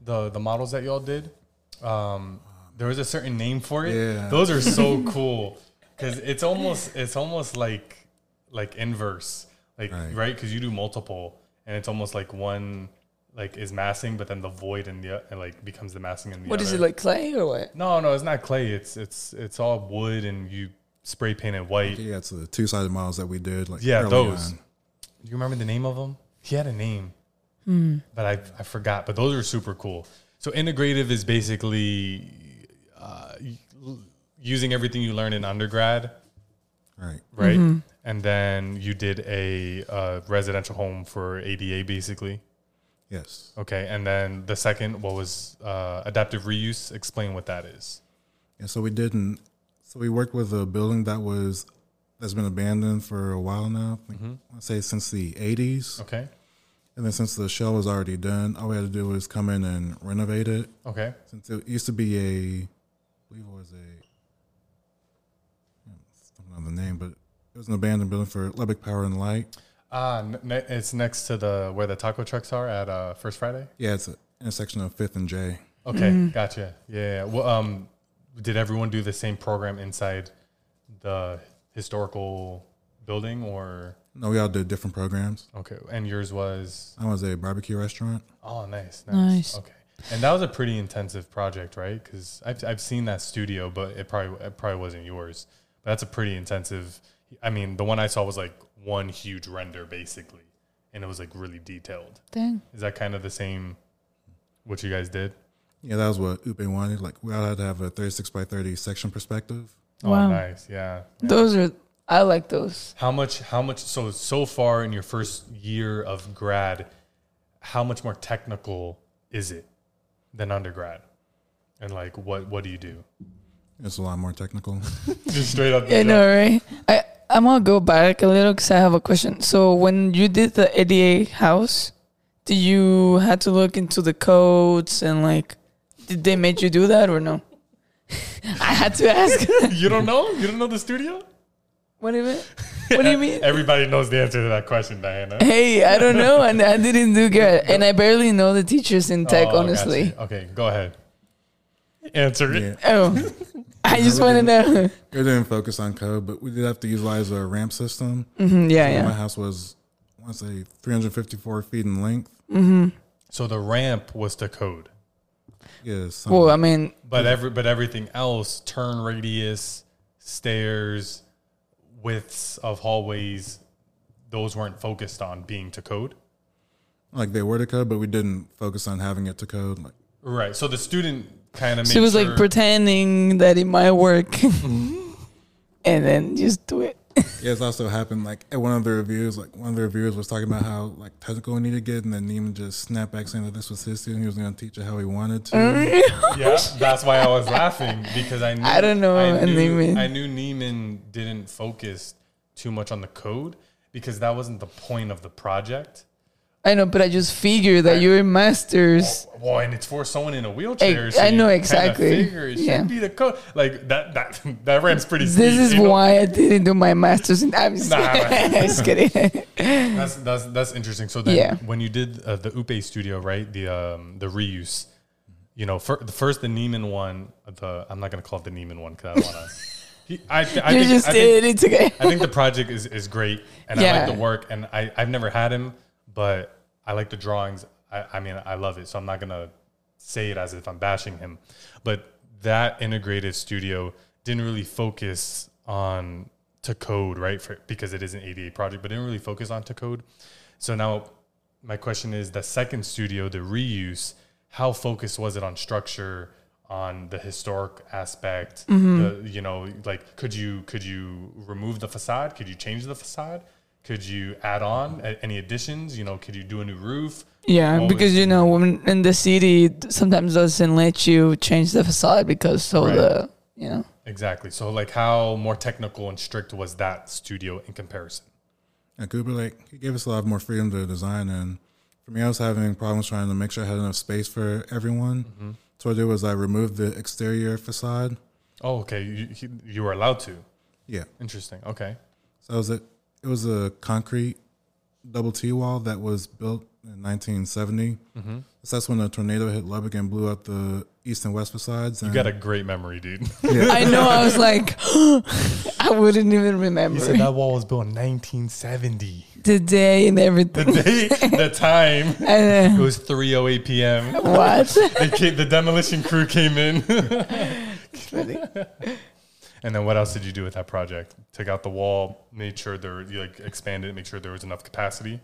the the models that y'all did um there was a certain name for it Yeah. those are so cool because it's almost it's almost like like inverse like Right. right because you do multiple and it's almost like one like is massing but then the void in the and like becomes the massing in the What other. is it like clay or what? no no it's not clay it's it's it's all wood and you spray paint it white Yeah, it's the two sided models that we did. Like Yeah, early those. on. Do you remember the name of them? He had a name, Hmm. but I I forgot. But those are super cool. So integrative is basically uh, using everything you learn in undergrad, Right. right? Mm-hmm. And then you did a uh, residential home for ADA, basically. Yes. Okay, and then the second, what was uh, adaptive reuse? Explain what that is. Yeah, so we didn't. So we worked with a building that was that's been abandoned for a while now. I Mhm. I'd say since the '80s, Okay, and then since the shell was already done, all we had to do was come in and renovate it. okay, Since it used to be a, I believe it was a, I don't know the name, but it was an abandoned building for Lubbock Power and Light. Uh, ne- it's next to the where the taco trucks are at uh, First Friday. Yeah, it's an intersection of Fifth and J. Okay, gotcha. Yeah, yeah. Well, um, did everyone do the same program inside the historical building, or No, we all did different programs. okay? And yours was I was a barbecue restaurant. oh, nice, nice. Nice. Okay, and that was a pretty intensive project, right? Because I've I've seen that studio, but it probably it probably wasn't yours. But that's a pretty intensive. I mean, the one I saw was like one huge render, basically, and it was like really detailed. Dang. Is that kind of the same? What you guys did? Yeah, that was what Upe wanted. Like we all had to have a 36 by 30 section perspective. Oh, Wow. nice. Yeah. yeah. Those are I like those. How much? How much? So so far in your first year of grad, how much more technical is it than undergrad? And like, what what do you do? It's a lot more technical. Just straight up. I know, right? I I'm gonna go back a little because I have a question. So when you did the ADA house, did you had to look into the codes and like, did they make you do that or no? I had to ask. You don't know? You don't know the studio? what do you mean? What do you mean? Everybody knows the answer to that question, Diana. Hey, I don't know, and I didn't do good, and I barely know the teachers in tech, Oh, honestly. gotcha. Okay, go ahead. Answer it. Yeah. Oh, I just want to know. We didn't focus on code, but we did have to utilize a ramp system. Mhm, yeah, My yeah. house was, I want to say, 354 feet in length. So the ramp was to code, Yes. Well, I mean, but every but everything else, turn radius, stairs, widths of hallways, those weren't focused on being to code. like they were to code, but we didn't focus on having it to code. Like Right. So the student kind of she was like pretending that it might work, Mm-hmm. and then just do it. Yeah, it's also happened like at one of the reviews, like one of the reviewers was talking about how like technical we needed to get, and then Neiman just snapped back saying that this was his student. He was going to teach it how he wanted to. Yeah, that's why I was laughing because I knew I don't know, I knew, Neiman. I knew Neiman didn't focus too much on the code because that wasn't the point of the project. I know, but I just figured that you're in masters. Well, and it's for someone in a wheelchair. I you know exactly. Figure it Yeah. should be the code. Like that. That that ramp's pretty. This steep, is you know? why I didn't do my masters. In, I'm just, Nah, just kidding. That's that's that's interesting. So then, Yeah. when you did uh, the Upe studio, right? The um the reuse. You know, the first the Neiman one. The I'm not gonna call it the Neiman one because I don't wanna. He, I, th- I you think, just I think, did. It's okay. I think the project is, is great and I like the work and I, I've never had him, but I like the drawings. I, I mean, I love it. So I'm not going to say it as if I'm bashing him, but that integrated studio didn't really focus on to code, right? For, because it is an ADA project, but didn't really focus on to code. So now my question is the second studio, the reuse, how focused was it on structure, on the historic aspect? Mm-hmm. The, you know, like could you could you remove the facade? Could you change the facade? Could you add on any additions? You know, could you do a new roof? Yeah, Always- because you know, when in the city, sometimes doesn't let you change the facade because so Right. the you know. Exactly. So like how more technical and strict was that studio in comparison? At Cooper Lake, he gave us a lot more freedom to design. And for me, I was having problems trying to make sure I had enough space for everyone. Mm-hmm. So what I did was I removed the exterior facade. Oh, okay. You, you, you were allowed to. Yeah. Interesting. Okay. So it was a, it was a concrete double T wall that was built in 1970. Mm-hmm. So that's when a tornado hit Lubbock and blew out the east and west facades. You got a great memory, dude. I know. I was like, I wouldn't even remember You said that wall was built in 1970. the day and everything. The everything. day, the time. And, It was 3:08 p.m. what? They came, the demolition crew came in. And then what else did you do with that project? Took out the wall, made sure there you like expanded, it, make sure there was enough capacity.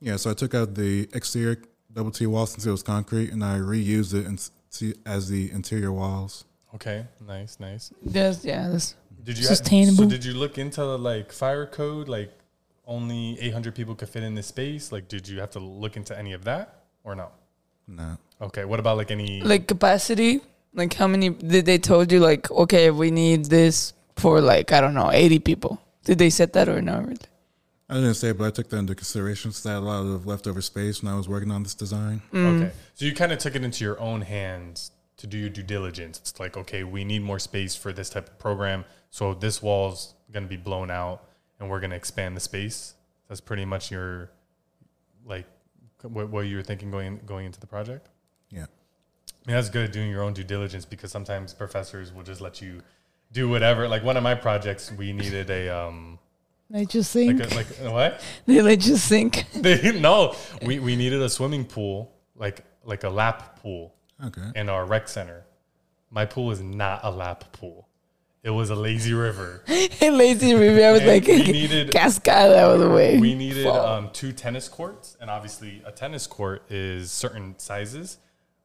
yeah, so I took out the exterior double T wall since it was concrete and I reused it and see, as the interior walls. Okay, nice, nice. Yes, yeah. That's, Did you Sustainable. so did you look into like fire code? Like only 800 people could fit in this space. Like, did you have to look into any of that or no? Nah. Okay, what about like any? like capacity. Like how many did they told you? Like okay, we need this for like I don't know, eighty people. Did they set that or not really? I didn't say, but I took that into consideration since I had a lot of leftover space when I was working on this design. Mm. Okay. So you kind of took it into your own hands to do your due diligence. It's like, okay, we need more space for this type of program. So this wall's going to be blown out and we're going to expand the space. That's pretty much your, like, what, what you were thinking going, going into the project. Yeah. I mean, that's good doing your own due diligence because sometimes professors will just let you do whatever. Like one of my projects, we needed a, um, They just think like, a, like what? they let you think. They, no, we, we needed a swimming pool, like, like a lap pool Okay. in our rec center. My pool is not a lap pool. It was a lazy river. A lazy river. I was like, we needed- cascade out of the way. We needed um, two tennis courts, and obviously a tennis court is certain sizes,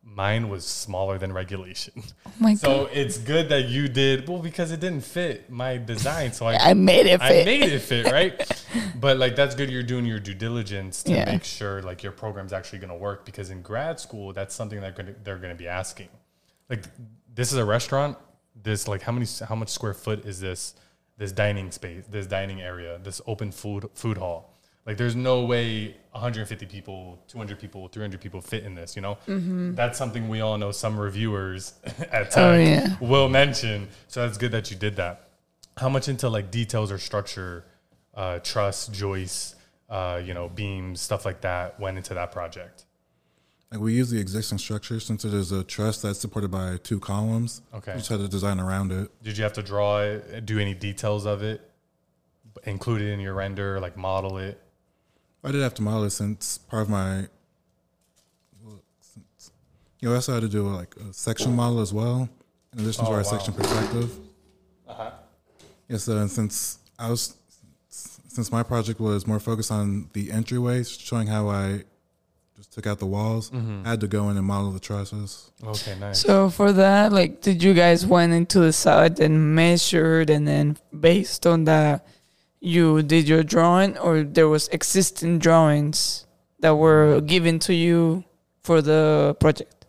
mine was smaller than regulation. Oh my So god. it's good that you did well because it didn't fit my design. So I I made it fit. I made it fit, right? but like that's good you're doing your due diligence to Yeah. make sure like your program's actually going to work because in grad school that's something that gonna, they're going to be asking. Like this is a restaurant, this like how many how much square foot is this this dining space, this dining area, this open food food hall? Like there's no way 150 people, 200 people, 300 people fit in this, you know? That's something we all know some reviewers at Oh, yeah. will mention. So that's good that you did that. How much into like details or structure, uh, truss, joists, uh, you know, beams, stuff like that went into that project? Like we use the existing structure since it is a truss that's supported by two columns. Okay. We just had to design around it. Did you have to draw it, do any details of it, include it in your render, like model it? I did have to model it since part of my. well, since- You know, I also had to do like a section model as well, in addition to Oh, our wow. section perspective. Uh-huh. Yes, uh, and since I was, since my project was more focused on the entryway, showing how I just took out the walls, Mm-hmm. I had to go in and model the trusses. Okay, nice. So for that, like, did you guys went into the site and measured, and then based on that, you did your drawing, or there was existing drawings that were given to you for the project?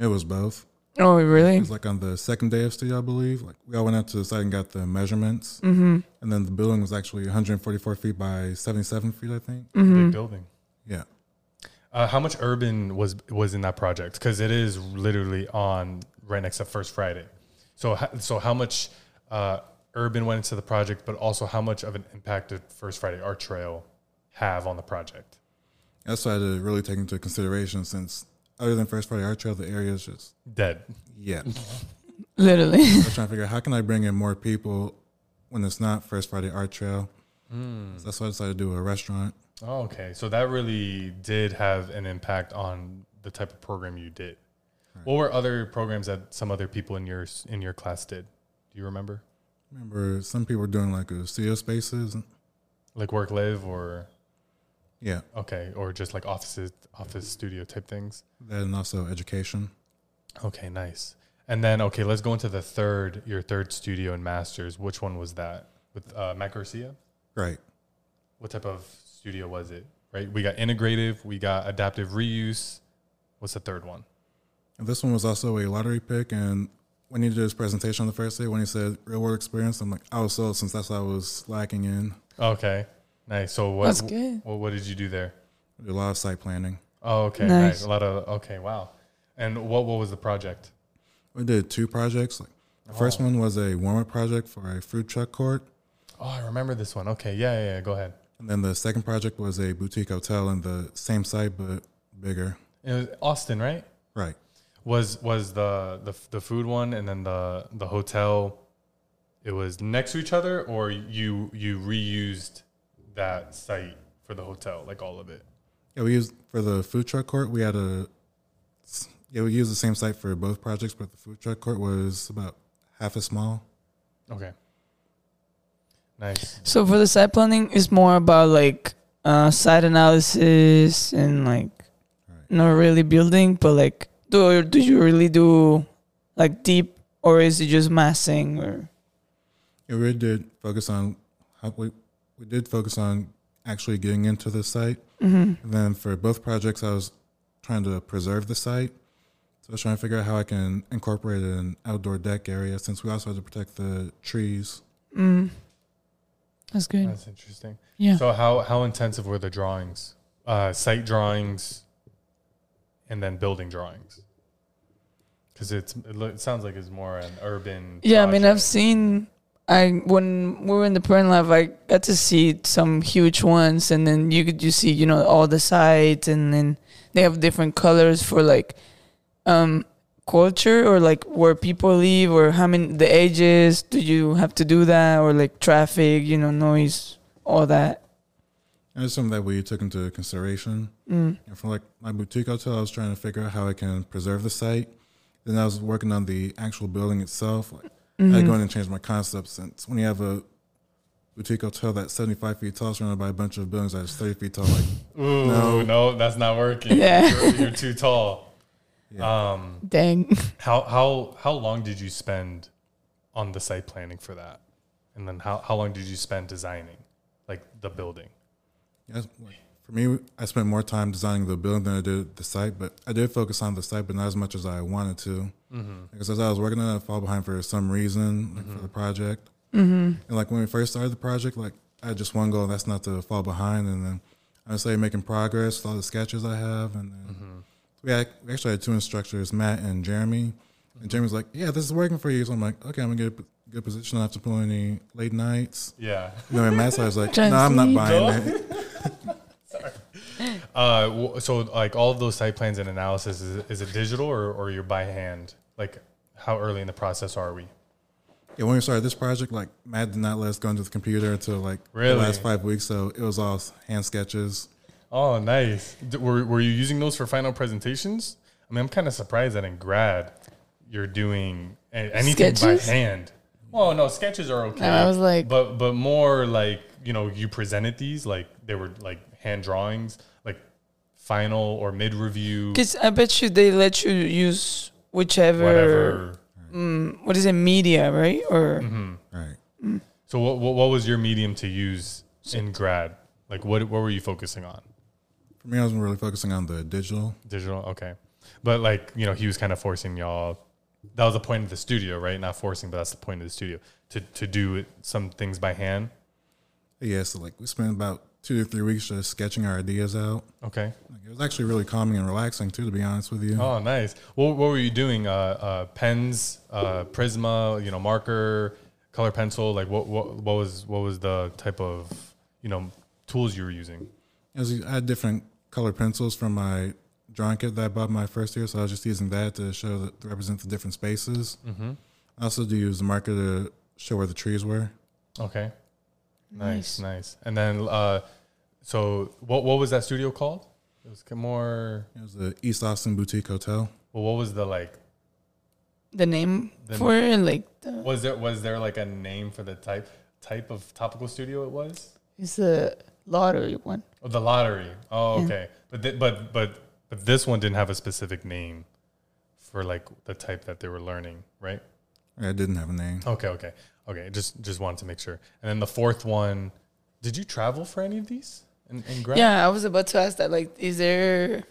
It was both. Oh, really? It was like on the second day of studio, I believe. Like we all went out to the site and got the measurements, Mm-hmm. and then the building was actually 144 feet by 77 feet, I think. Mm-hmm. Big building. Yeah. Uh, how much urban was was in that project? Because it is literally on right next to First Friday. So so how much uh, urban went into the project, but also how much of an impact did First Friday Art Trail have on the project? That's what I had to really take into consideration since other than First Friday Art Trail, the area is just Dead. yeah. Literally. I was trying to figure out how can I bring in more people when it's not First Friday Art Trail. Hmm. So that's why I decided to do a restaurant. Oh, okay. So that really did have an impact on the type of program you did. What were other programs that some other people in your in your class did? Do you remember? Remember, some people were doing like a studio spaces. Like work live or Yeah, okay, or just like offices office studio type things? that and also education. Okay, nice. And then okay, let's go into the third your third studio and masters. Which one was that? With uh, Matt Garcia? Right. What type of studio was it? Right? We got integrative, we got adaptive reuse. What's the third one? And this one was also a lottery pick. And when he did his presentation on the first day, when he said real world experience, I'm like, oh, I was sold since that's what I was lacking in. Okay. Nice. So what That's good. What, what did you do there? Did a lot of site planning. Oh, okay. Nice. Nice. A lot of okay, wow. And what what was the project? We did two projects. Like the first Oh. one was a warm up project for a food truck court. Oh, I remember this one. Okay, yeah, yeah, yeah. Go ahead. And then the second project was a boutique hotel in the same site but bigger. It was Austin, right? Right. Was was the the the food one and then the the hotel? It was next to each other, or you you reused that site for the hotel, like all of it. Yeah, we used for the food truck court. We had a yeah, we used the same site for both projects, but the food truck court was about half as small. Okay. Nice. So for the site planning, it's more about like uh, site analysis and like Right. not really building, but like do do you really do like deep or is it just massing or Yeah, we did focus on how we we did focus on actually getting into the site. mm-hmm. And then for both projects, I was trying to preserve the site. So I was trying to figure out how I can incorporate an outdoor deck area since we also had to protect the trees. mm. That's good. That's interesting. yeah. So how how intensive were the drawings? Uh, site drawings, and then building drawings. Because it's it, lo- it sounds like it's more an urban. Yeah, I mean, I've seen. I when we were in the print lab, I got to see some huge ones, and then you could just see, you know, all the sides, and then they have different colors for like, um, culture or like where people live or how many the ages. Do you have to do that or like traffic, you know, noise, all that? And it's something that we took into consideration. Mm. And for like my boutique hotel, I was trying to figure out how I can preserve the site. Then I was working on the actual building itself. Like, I had to go in and change my concept since when you have a boutique hotel that's 75 feet tall, surrounded by a bunch of buildings that is 30 feet tall, like Ooh, No. no, that's not working. Yeah. You're, you're too tall. Um, Dang. how how how long did you spend on the site planning for that, and then how how long did you spend designing, like the building? Yes, like, for me, I spent more time designing the building than I did the site, but I did focus on the site, but not as much as I wanted to. Mm-hmm. Because as I was working on it, I fall behind for some reason like for mm-hmm. the project. And like when we first started the project, like I had just one goal, and that's not to fall behind. And then I started making progress with all the sketches I have, and then mm-hmm. we, had, we actually had two instructors, Matt and Jeremy. And Jeremy's like, "Yeah, this is working for you." So I'm like, "Okay, I'm gonna get a good position. I don't have to pull any late nights." Yeah. You know, and Matt's was like, "No, I'm not Transi. buying it." Uh, so like all of those site plans and analysis is, is it digital or or you're by hand? Like how early in the process are we? Yeah, when we started this project, like Matt did not let us go into the computer until like Really? the last five weeks, so it was all hand sketches. Oh, nice. D- Were, were you using those for final presentations? I mean, I'm kind of surprised that in grad you're doing a- anything Sketches? by hand. Well, no, sketches are okay. I was like- but but more like you know, you presented these like they were like hand drawings, like final or mid review, Because I bet you they let you use whichever, whatever. Mm, what is it, media, right? Or Mm-hmm. Right. So what, what what was your medium to use in grad? Like what what were you focusing on? For me, I wasn't really focusing on the digital. Digital, okay. But like, you know, he was kind of forcing y'all. That was the point of the studio, right? Not forcing, but that's the point of the studio to to do some things by hand. Yeah, so like we spent about two to three weeks just sketching our ideas out. Okay. Like, it was actually really calming and relaxing too, to be honest with you. Oh, nice. What what were you doing? Uh, uh, pens, uh, Prisma, you know, marker, color pencil. Like, what what what was what was the type of you know tools you were using? It was- I had different color pencils from my drawing kit that I bought my first year, so I was just using that to show that to represent the different spaces. Mm-hmm. I also do use the marker to show where the trees were. Okay. Nice, Nice. nice. And then, uh, so what what was that studio called? It was more. It was the East Austin Boutique Hotel. Well, what was the like? the name The- for it, like the, Was there was there like a name for the type type of topical studio it was? it's the lottery one. Oh, the lottery. Oh, Yeah. okay. But th- but but but this one didn't have a specific name for like the type that they were learning, right? I didn't have a name. Okay, okay, okay. Just just wanted to make sure. And then the fourth one, did you travel for any of these in, in grad? Yeah, I was about to ask that. Like, is there?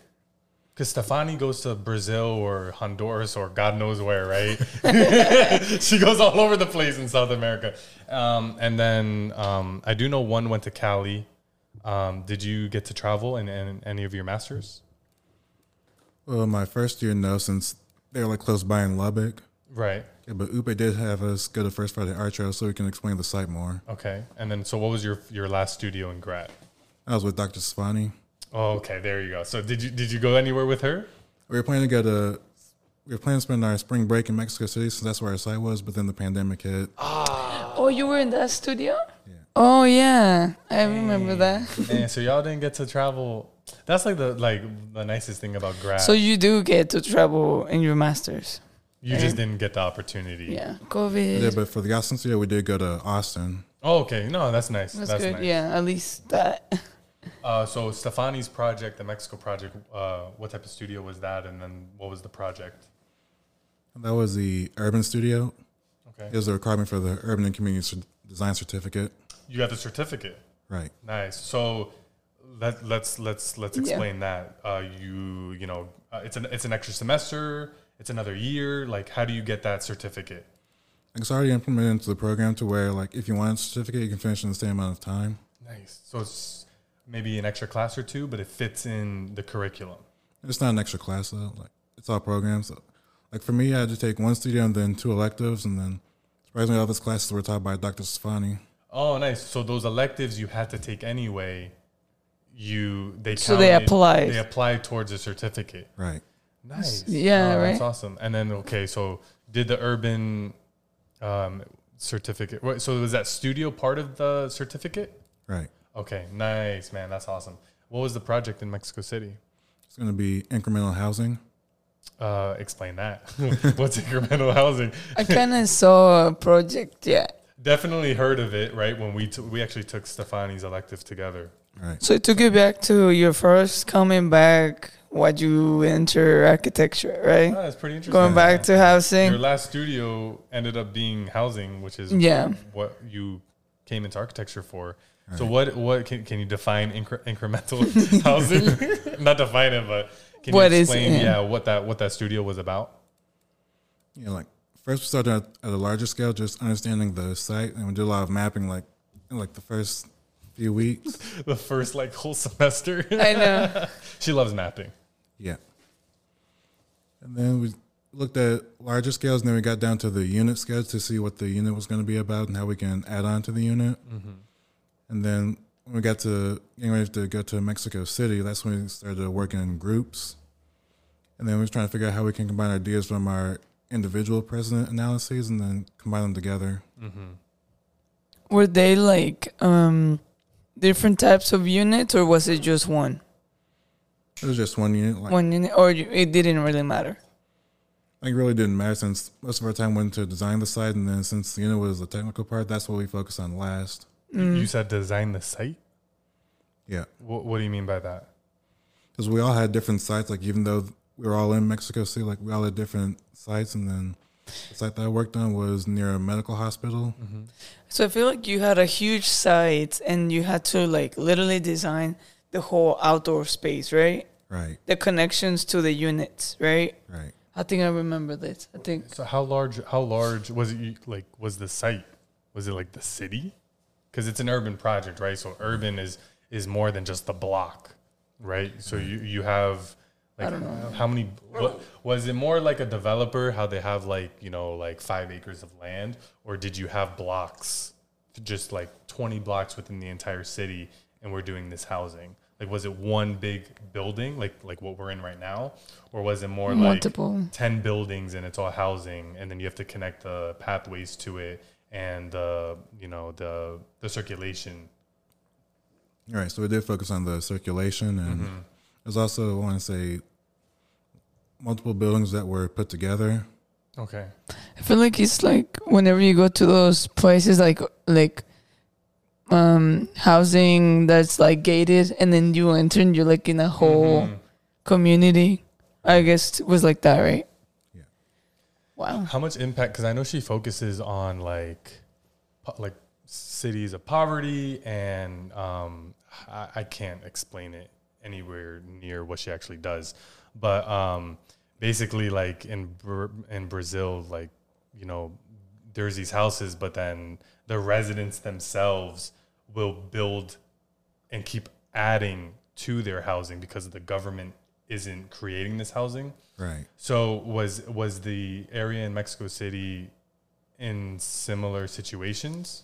Because Stefani goes to Brazil or Honduras or God knows where, right? she goes all over the place in South America. Um, and then um, I do know one went to Cali. Um, did you get to travel in, in any of your masters? Well, my first year, no, since they were like close by in Lubbock. Right. Yeah, but Upe did have us go to First Friday Art Trail so we can explain the site more. Okay. And then, so what was your your last studio in grad? I was with Dr. Stefani. Oh, okay. There you go. So did you did you go anywhere with her? We were planning to go to, we were planning to spend our spring break in Mexico City since that's where our site was, but then the pandemic hit. Ah. Oh, you were in that studio. Yeah. Oh yeah, I remember that. and so y'all didn't get to travel. That's like the like the nicest thing about grad. So you do get to travel in your masters. you just didn't get the opportunity. Yeah, COVID. Yeah, but for the Austin studio, we did go to Austin. Oh, okay. No, that's nice. That's, That's, good. nice. Yeah, at least that. Uh, so Stefani's project, the Mexico project, uh, what type of studio was that, and then what was the project? That was the urban studio. Okay, It was a requirement for the urban and community design certificate. you got the certificate. Right. Nice. So let let's let's let's Yeah. explain that. Uh, you you know, uh, it's an it's an extra semester. It's another year. Like, how do you get that certificate? Like, It's already implemented into the program to where, like, if you want a certificate, you can finish in the same amount of time. Nice. So it's maybe an extra class or two, but it fits in the curriculum. It's not an extra class though. Like it's all programs. So, like for me, I had to take one studio and then two electives, and then surprisingly, all those classes were taught by Dr. Stefani. Oh, nice. So those electives you had to take anyway. You they So they counted- applied. They applied towards a certificate. Right. Nice. Yeah, Oh, That's awesome. And then okay, so did the urban um, certificate? So was that studio part of the certificate? Right. Okay, nice, man. That's awesome. What was the project in Mexico City? It's going to be incremental housing. Uh, explain that. What's incremental housing? I kind of saw a project. Yeah. Definitely heard of it, right? When we t- we actually took Stefani's elective together. Right. So it took you back to your first coming back why'd you enter architecture, right? Oh, that's pretty interesting. Going back to housing. Your last studio ended up being housing, which is Yeah. what you came into architecture for. So Right. what what can, can you define incre- incremental housing? Not define it, but can What you explain it? yeah what that what that studio was about? Yeah, like first we started at, at a larger scale, just understanding the site, and we did a lot of mapping, like like the first few weeks. The first like whole semester. I know. she loves mapping. Yeah. And then we looked at larger scales, and then we got down to the unit scales to see what the unit was going to be about and how we can add on to the unit. Mm-hmm. And then when we got to getting ready to go to Mexico City, that's when we started working in groups. And then we was trying to figure out how we can combine ideas from our individual precedent analyses and then combine them together. Were they like um different types of units, or was it just one? It was just one unit. Like, One unit, or it didn't really matter. Like it really didn't matter since most of our time went to design the site, and then since the unit was the technical part, that's what we focused on last. Mm. You said design the site. Yeah, What, what do you mean by that? because we all had different sites. Like even though we were all in Mexico City, like we all had different sites, and then the site that I worked on was near a medical hospital. So I feel like you had a huge site, and you had to like literally design the whole outdoor space, right? Right, The connections to the units, right? right. I think I remember this. I think So how large? How large was it? Like was the site? Was it like the city? Because it's an urban project, right? So urban is is more than just the block, right? So mm-hmm. you you have like I don't know. how many? What, was it more like a developer? How they have like you know like five acres of land, or did you have blocks, just like twenty blocks within the entire city, and we're doing this housing? Like was it one big building, like like what we're in right now, or was it more like multiple. 10 buildings and it's all housing and then you have to connect the pathways to it and the you know the the circulation All right, so we did focus on the circulation, and there's also I want to say multiple buildings that were put together. okay I feel like it's like whenever you go to those places, like like um housing that's like gated, and then you enter and you're like in a whole Mhm. community. I guess it was like that, right? Wow. how much impact because i know she focuses on like po- like cities of poverty and um I, I can't explain it anywhere near what she actually does but um basically like in Br- in brazil like you know there's these houses but then the residents themselves will build and keep adding to their housing because of the government isn't creating this housing Right. so was was the area in Mexico City in similar situations?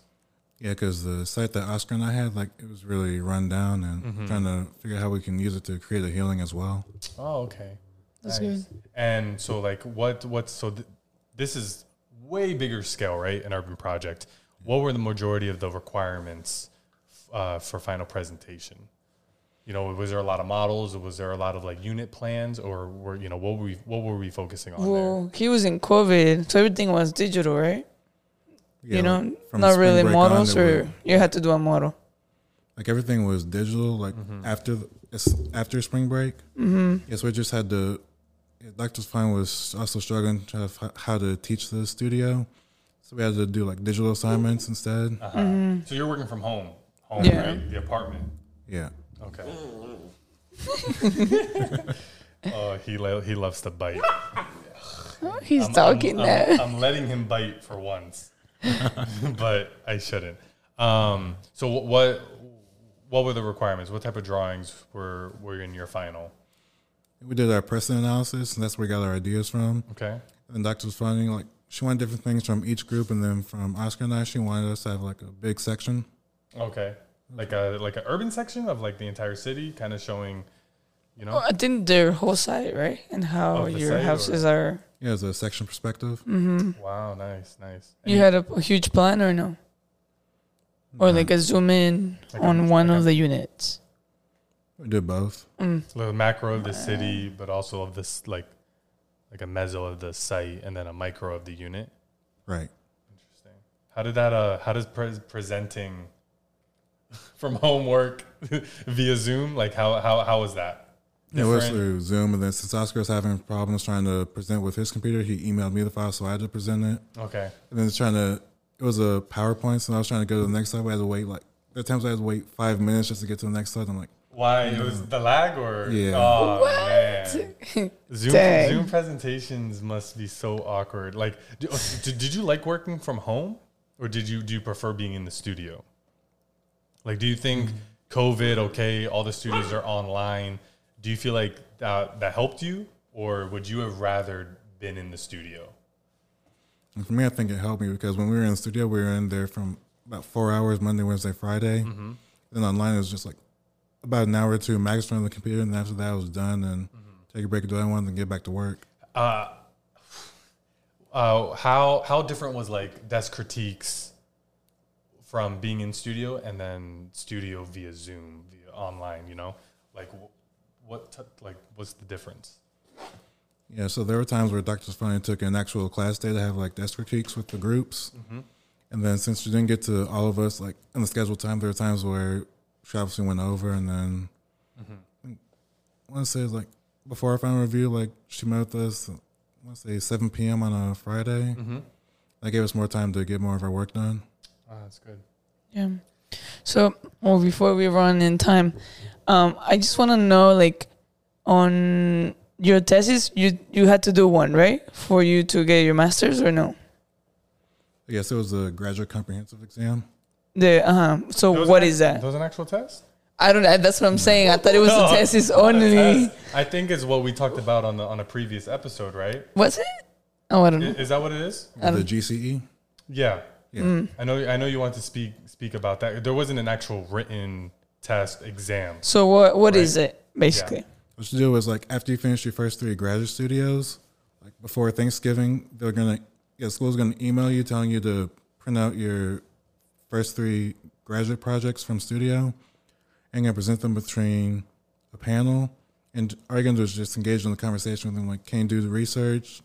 Yeah, because the site that Oscar and I had, like, it was really run down, and trying to figure out how we can use it to create a healing as well. Oh, okay. That's Nice. And so like what what's so th- this is way bigger scale, right? An urban project. What were the majority of the requirements uh, for final presentation? You know, was there a lot of models? Was there a lot of like unit plans, or were you know what were we what were we focusing on there? Well, he was in COVID, so everything was digital, right? Yeah, you know, like, not really break on, models, or were- you had to do a model. like everything was digital. Like Mm-hmm. after the, after spring break, mm-hmm. yes, we just had to. yeah, Dr. Fine was also struggling to have how to teach the studio, so we had to do like digital assignments instead. Uh-huh. So you're working from home, home, Yeah. right? The apartment. Yeah, Okay. oh, he lo- he loves to bite. He's I'm- talking I'm, that. I'm, I'm letting him bite for once, but I shouldn't. Um, so wh- what what were the requirements? What type of drawings were were in your final? we did our precedent analysis, and that's where we got our ideas from. Okay. And Dr. was finding like she wanted different things from each group, and then from Oscar and I, she wanted us to have like a big section. Okay. Like a like an urban section of like the entire city, kind of showing, you know. Oh, I think their whole site, right? And how Of the your site, houses are. Yeah, as a section perspective. Mm-hmm. Wow, nice, nice. And You had a, a huge plan or no? Or like a zoom in Like a- on one like of a- the units. We did both. Mm. So the macro of the city, but also of this like like a meso of the site, and then a micro of the unit. Right. Interesting. How did that? Uh, how does pre- presenting from homework via Zoom? Like how how how was that? It was through Zoom, and then since Oscar was having problems trying to present with his computer, he emailed me the file, so I had to present it. Okay. And then trying to, it was a PowerPoint, so I was trying to go to the next slide. We had to wait like there times I had to wait five minutes just to get to the next slide. I'm like, Why it was the lag or Yeah. Oh man, Zoom Dang. Zoom presentations must be so awkward. Like, oh, did, did you like working from home, or did you do you prefer being in the studio? Like, do you think COVID? Okay, all the studios are online. Do you feel like that that helped you, or would you have rather been in the studio? and for me, I think it helped me because when we were in the studio, we were in there from about four hours Monday, Wednesday, Friday. Mm-hmm. Then online, it was just like about an hour or two max from the computer, and after that, I was done and take a break, do what I wanted, and get back to work. Uh, uh, how how different was like desk critiques from being in studio and then studio via Zoom, via online? You know, like what t- like what's the difference? Yeah, so there were times where Dr. Stefani took an actual class day to have like desk critiques with the groups. Mm-hmm. And then since she didn't get to all of us like in the scheduled time, there were times where she obviously went over and then mm-hmm. I want to say like before our final review, like she met with us, I want to say 7 p.m. on a Friday. Mm-hmm. That gave us more time to get more of our work done. Oh, that's good. Yeah. So, well, before we run in time, um, I just want to know, like, on your thesis, you you had to do one, right, for you to get your master's, or no? Yes, it was a graduate comprehensive exam. The uh huh. So, There was what an- is that? There was an actual test. I don't. know. That's what I'm saying. I thought it was No, a thesis not a only. test. I think it's what we talked about on the on a previous episode, right? Was it? Oh, I don't I- know. Is that what it is? The GCE. Yeah. Yeah. Mm. I know. I know you want to speak speak about that. There wasn't an actual written test exam. So, what what Right. is it basically? What you do is like after you finish your first three graduate studios, like before Thanksgiving, they're gonna yeah, school's gonna email you telling you to print out your first three graduate projects from studio and gonna present them between a panel. And all you're gonna do is just engage in the conversation with them, like can you do the research,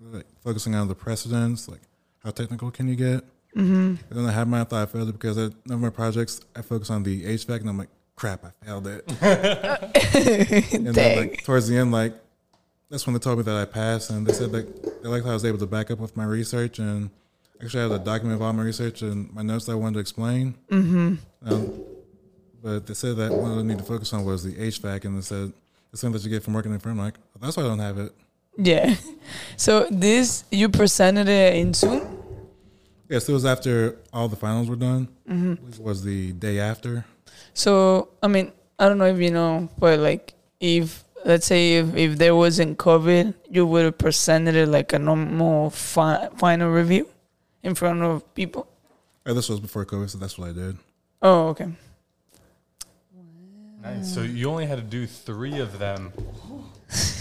like focusing on the precedents, like how technical can you get? Mm-hmm. And then I had mine, I thought I failed it because none of my projects I focus on the HVAC, and I'm like, crap, I failed it. And then, Dang. like towards the end, like that's when they told me that I passed, and they said like they liked how I was able to back up with my research, and actually I had a document of all my research and my notes that I wanted to explain. Mm-hmm. Um, but they said that what I need to focus on was the HVAC, and they said the something that you get from working in a firm. Like "Oh, that's why I don't have it. Yeah. So this you presented it in Zoom. Yes, it was after all the finals were done. Mm-hmm. I it was the day after. So I mean, I don't know if you know, but like if let's say if, if there wasn't COVID, you would have presented it like a normal fi- final review in front of people. Oh, this was before COVID, so that's what I did. Oh, okay. Nice. So you only had to do three of them.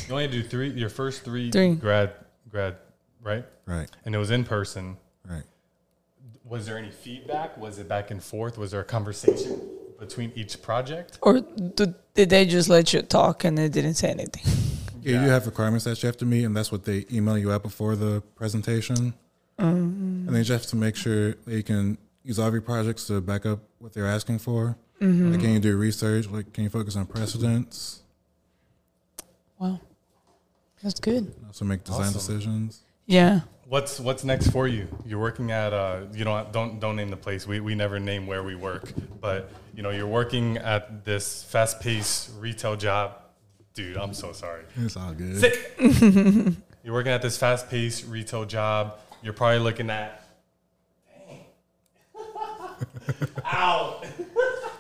You only had to do three. Your first three, Three. grad grad, right? Right, And it was in person. right. Was there any feedback? Was it back and forth? Was there a conversation between each project? Or do, did they just let you talk and they didn't say anything? Yeah, you have requirements that you have to meet, and that's what they email you out before the presentation. Mm-hmm. And then you just have to make sure that you can use all of your projects to back up what they're asking for. Mm-hmm. Like, can you do research? Like, can you focus on precedents? Wow, that's good. Also, make design Awesome. decisions. Yeah. What's what's next for you? You're working at uh you know don't don't name the place. We we never name where we work, but you know you're working at this fast paced retail job. Dude, I'm so sorry. It's all good. Sit. you're working at this fast paced retail job. You're probably looking at. Ow!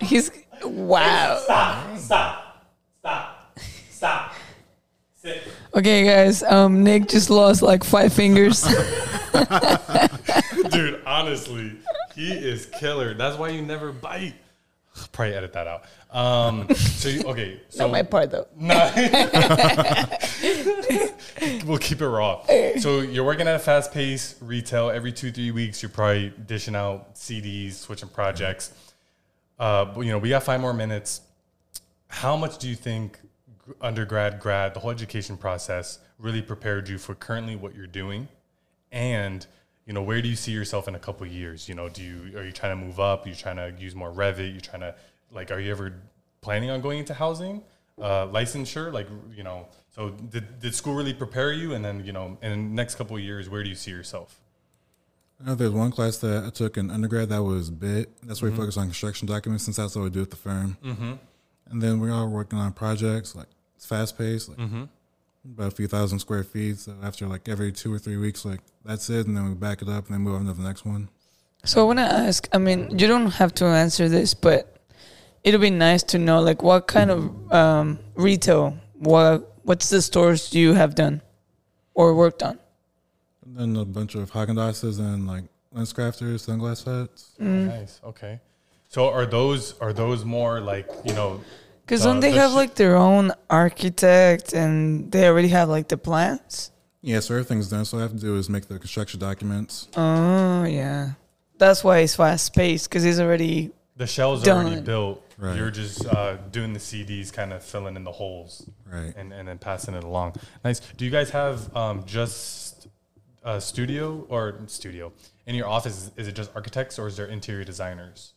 He's wow. Stop! Stop! Stop! Stop! Okay, guys. Um, Nick just lost like five fingers. Dude, honestly, he is killer. That's why you never bite. Probably edit that out. Um, so you, okay, so Not my part though. No. we'll keep it raw. So you're working at a fast pace retail every two, three weeks. You're probably dishing out CDs, switching projects. Uh, but, you know, we got five more minutes. How much do you think undergrad, grad, the whole education process really prepared you for currently what you're doing? And, you know, where do you see yourself in a couple of years? You know, do you, are you trying to move up? Are you trying to use more Revit? You're trying to, like, are you ever planning on going into housing? uh, licensure? Like, you know, so did, did school really prepare you? And then, you know, in the next couple of years, where do you see yourself? There's one class that I took in undergrad that was BIT. That's where we focus on construction documents since that's what we do at the firm. Mm-hmm. And then we're all working on projects like it's fast paced, like Mm-hmm. about a few thousand square feet. So after like every two or three weeks, like that's it, and then we back it up and then move on to the next one. So I want to ask. I mean, you don't have to answer this, but it'll be nice to know, like, what kind of um, retail, what what's the stores you have done or worked on? And then a bunch of Haagen Dazs and like LensCrafters, sunglass hats. Mm. Nice. Okay. So are those are those more like you know? Because Uh, don't they the have sh- like their own architect and they already have like the plans? Yeah, so everything's done. So all I have to do is make the construction documents. Oh yeah, that's why it's fast paced because it's already The shells are already Done. built. Right. You're just uh, doing the CDs, kind of filling in the holes Right. and, and then passing it along. Nice. Do you guys have um, just a studio or studio in your office? Is it just architects or is there interior designers?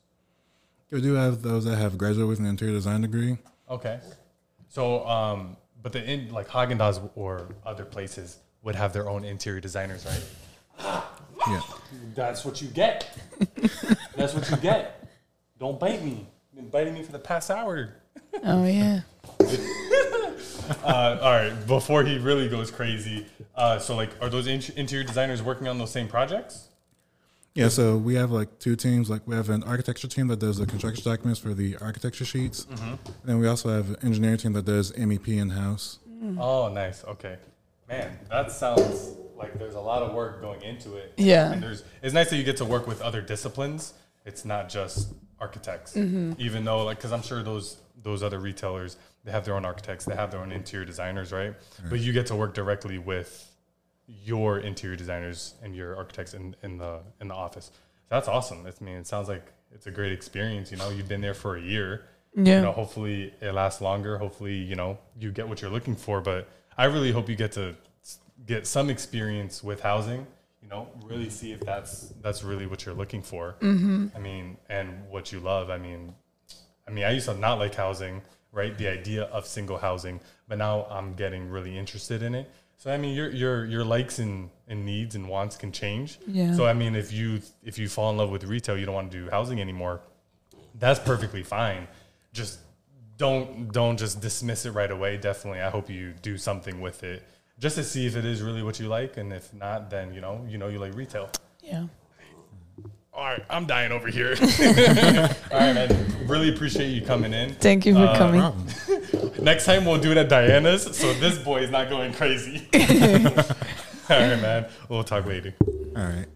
We do have those that have graduated with an interior design degree. Okay. So, um, but the in like Haagen Dazs or other places would have their own interior designers, right? Yeah. That's what you get. That's what you get. Don't bite me. You've been biting me for the past hour. oh yeah. Uh, all right. Before he really goes crazy, uh, so like, are those in- interior designers working on those same projects? Yeah, so we have like two teams. Like we have an architecture team that does the construction documents for the architecture sheets, mm-hmm. and then we also have an engineering team that does MEP in house. Mm. Oh, nice. Okay, man, that sounds like there's a lot of work going into it. Yeah. and there's it's nice that you get to work with other disciplines. It's not just architects, mm-hmm. even though like because I'm sure those those other retailers they have their own architects, they have their own interior designers, right? But you get to work directly with your interior designers and your architects in, in the in the office. That's awesome. I mean, it sounds like it's a great experience. You know, you've been there for a year. Yeah. You know, hopefully it lasts longer. Hopefully, you know, you get what you're looking for. But I really hope you get to get some experience with housing. You know, really see if that's that's really what you're looking for. Mm-hmm. I mean, and what you love. I mean, I mean, I used to not like housing, right? The idea of single housing, but now I'm getting really interested in it. So I mean, your your your likes and, and needs and wants can change. Yeah. So I mean, if you if you fall in love with retail, you don't want to do housing anymore. That's perfectly fine. Just don't don't just dismiss it right away. Definitely, I hope you do something with it just to see if it is really what you like, and if not, then you know you know you like retail. Yeah. All right, I'm dying over here. All right, man. Really appreciate you coming in. Thank you for Uh, coming. Next time we'll do it at Diana's, so this boy is not going crazy. All right, man. We'll talk later. All right.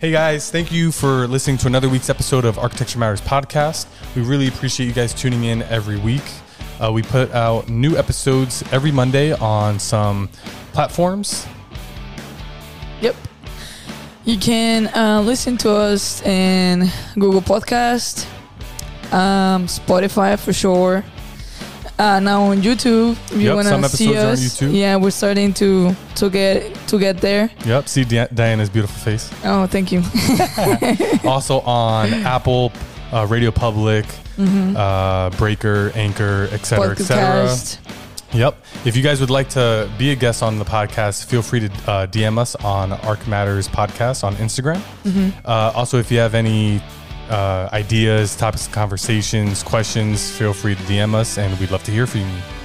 Hey guys, thank you for listening to another week's episode of Architecture Matters podcast. We really appreciate you guys tuning in every week. Uh, we put out new episodes every Monday on some platforms. Yep. You can uh, listen to us in Google Podcast, um, Spotify for sure. Uh, now on YouTube, if you Yep, want some to see episodes are on us. YouTube. Yeah, we're starting to to get to get there. Yep, see Di- Diana's beautiful face. Oh, thank you. also on Apple, uh, RadioPublic, uh, Breaker, Anchor, etc., etc. Yep. If you guys would like to be a guest on the podcast, feel free to uh, DM us on Arc Matters Podcast on Instagram. Uh, also, if you have any uh, ideas, topics conversations, questions, feel free to DM us, and we'd love to hear from you.